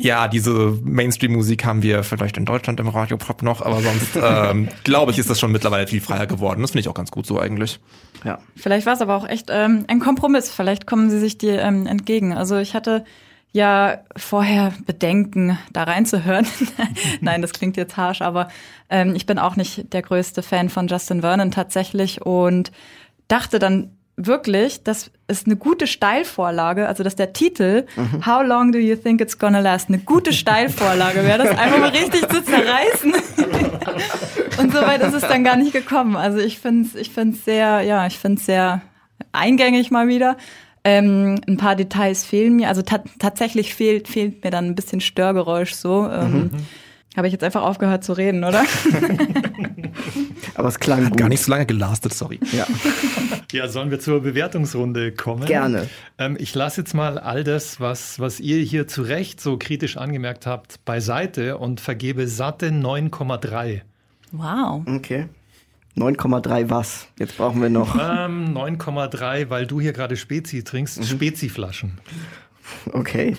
ja, diese Mainstream-Musik haben wir vielleicht in Deutschland im Radio Pop noch, aber sonst ähm, glaube ich, ist das schon mittlerweile viel freier geworden. Das finde ich auch ganz gut so eigentlich. Ja. Vielleicht war es aber auch echt ähm, ein Kompromiss. Vielleicht kommen sie sich dir ähm, entgegen. Also ich hatte ja vorher Bedenken, da reinzuhören. Nein, das klingt jetzt harsh, aber ähm, ich bin auch nicht der größte Fan von Justin Vernon tatsächlich und dachte dann wirklich, das ist eine gute Steilvorlage, also dass der Titel mhm. How long do you think it's gonna last eine gute Steilvorlage wäre, das einfach mal richtig zu zerreißen. und so weit ist es dann gar nicht gekommen. Also ich finde es ich find's sehr, ja, ich finde es sehr eingängig mal wieder. Ähm, ein paar Details fehlen mir. Also ta tatsächlich fehlt, fehlt mir dann ein bisschen Störgeräusch so. Ähm, mhm. Habe ich jetzt einfach aufgehört zu reden, oder? Aber es klang Hat gut. gar nicht so lange gelastet, sorry. Ja. ja, sollen wir zur Bewertungsrunde kommen? Gerne. Ähm, ich lasse jetzt mal all das, was, was ihr hier zu Recht so kritisch angemerkt habt, beiseite und vergebe satte 9,3. Wow. Okay. 9,3 was? Jetzt brauchen wir noch. Ähm, 9,3, weil du hier gerade Spezi trinkst. Mhm. Spezi-Flaschen. Okay.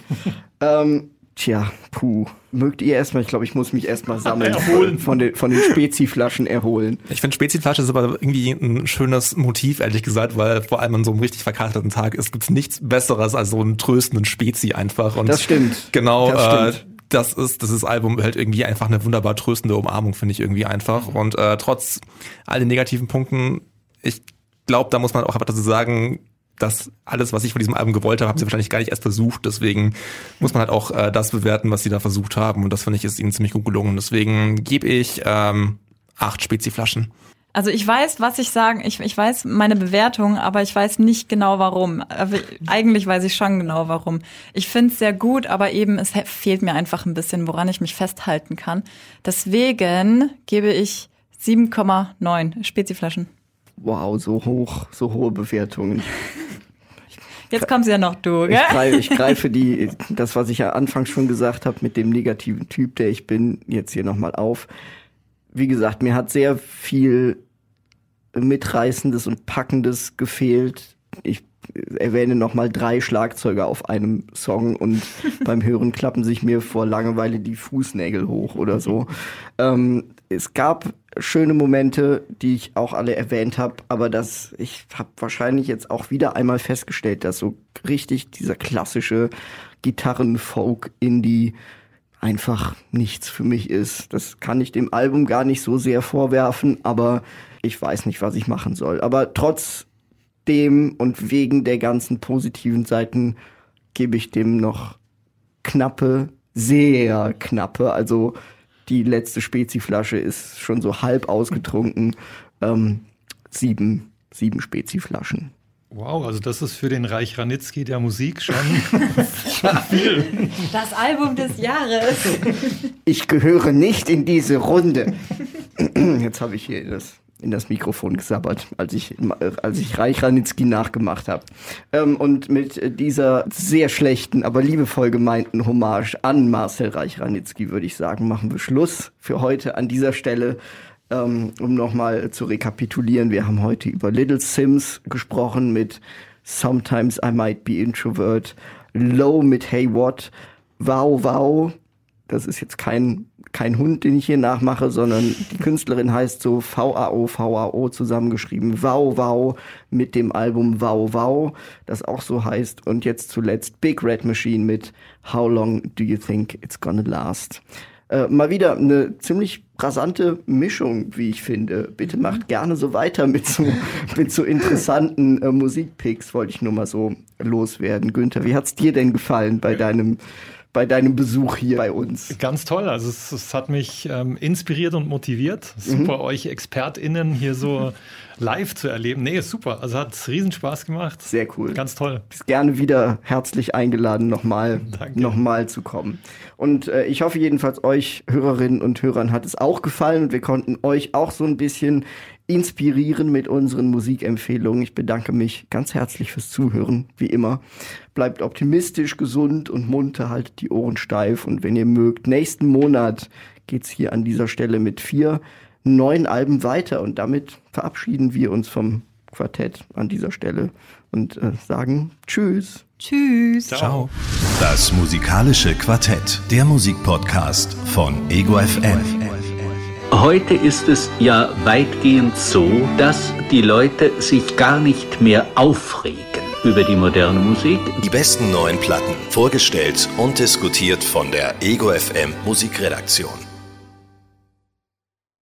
ähm, tja, puh. Mögt ihr erstmal, ich glaube, ich muss mich erstmal sammeln. erholen. Von den, von den Spezi-Flaschen erholen. Ich finde Spezi-Flasche ist aber irgendwie ein schönes Motiv, ehrlich gesagt, weil vor allem an so einem richtig verkaterten Tag ist, gibt's nichts Besseres als so einen tröstenden Spezi einfach. Und das stimmt. Genau, das stimmt. Äh, das ist, das ist Album halt irgendwie einfach eine wunderbar tröstende Umarmung, finde ich irgendwie einfach. Und äh, trotz all den negativen Punkten, ich glaube, da muss man auch einfach dazu sagen, dass alles, was ich von diesem Album gewollt habe, haben sie wahrscheinlich gar nicht erst versucht. Deswegen muss man halt auch äh, das bewerten, was sie da versucht haben. Und das finde ich ist ihnen ziemlich gut gelungen. Deswegen gebe ich ähm, acht Speziflaschen. Also ich weiß, was ich sagen, ich, ich weiß meine Bewertung, aber ich weiß nicht genau warum. Aber eigentlich weiß ich schon genau warum. Ich finde es sehr gut, aber eben es fehlt mir einfach ein bisschen, woran ich mich festhalten kann. Deswegen gebe ich 7,9 Speziflaschen. Wow, so hoch, so hohe Bewertungen. Jetzt kommst ja noch du, gell? Ich greife, ich greife die, das, was ich ja anfangs schon gesagt habe, mit dem negativen Typ, der ich bin, jetzt hier nochmal auf wie gesagt, mir hat sehr viel Mitreißendes und Packendes gefehlt. Ich erwähne nochmal drei Schlagzeuger auf einem Song und beim Hören klappen sich mir vor Langeweile die Fußnägel hoch oder so. Ähm, es gab schöne Momente, die ich auch alle erwähnt habe, aber das, ich habe wahrscheinlich jetzt auch wieder einmal festgestellt, dass so richtig dieser klassische Gitarren-Folk-Indie einfach nichts für mich ist. Das kann ich dem Album gar nicht so sehr vorwerfen, aber ich weiß nicht, was ich machen soll. Aber trotzdem und wegen der ganzen positiven Seiten gebe ich dem noch knappe, sehr knappe, also die letzte Speziflasche ist schon so halb ausgetrunken, ähm, sieben, sieben Speziflaschen. Wow, also das ist für den Reich Ranitzky der Musik schon, schon viel. Das Album des Jahres. Ich gehöre nicht in diese Runde. Jetzt habe ich hier das in das Mikrofon gesabbert, als ich, als ich Reich Ranitzky nachgemacht habe. Ähm, und mit dieser sehr schlechten, aber liebevoll gemeinten Hommage an Marcel Reich Ranitzky würde ich sagen, machen wir Schluss für heute an dieser Stelle. Ähm, um nochmal zu rekapitulieren, wir haben heute über Little Sims gesprochen mit Sometimes I Might Be Introvert, Low mit Hey What, Wow Wow, das ist jetzt kein, kein Hund, den ich hier nachmache, sondern die Künstlerin heißt so VAO, VAO zusammengeschrieben, Wow Wow mit dem Album Wow Wow, das auch so heißt. Und jetzt zuletzt Big Red Machine mit How Long Do You Think It's Gonna Last? Äh, mal wieder eine ziemlich rasante Mischung, wie ich finde. Bitte mhm. macht gerne so weiter mit so, mit so interessanten äh, Musikpicks, wollte ich nur mal so loswerden. Günther, wie hat's dir denn gefallen bei deinem bei deinem Besuch hier bei uns. Ganz toll. Also es, es hat mich ähm, inspiriert und motiviert. Super, mhm. euch ExpertInnen hier so live zu erleben. Nee, ist super. Also hat riesen Spaß gemacht. Sehr cool. Ganz toll. Bist gerne wieder herzlich eingeladen, nochmal noch mal zu kommen. Und äh, ich hoffe jedenfalls, euch Hörerinnen und Hörern hat es auch gefallen und wir konnten euch auch so ein bisschen inspirieren mit unseren Musikempfehlungen. Ich bedanke mich ganz herzlich fürs Zuhören, wie immer. Bleibt optimistisch, gesund und munter, haltet die Ohren steif und wenn ihr mögt, nächsten Monat geht's hier an dieser Stelle mit vier neuen Alben weiter und damit verabschieden wir uns vom Quartett an dieser Stelle und äh, sagen Tschüss. Tschüss. Ciao. Das musikalische Quartett, der Musikpodcast von Ego FM. Heute ist es ja weitgehend so, dass die Leute sich gar nicht mehr aufregen über die moderne Musik. Die besten neuen Platten, vorgestellt und diskutiert von der Ego FM Musikredaktion.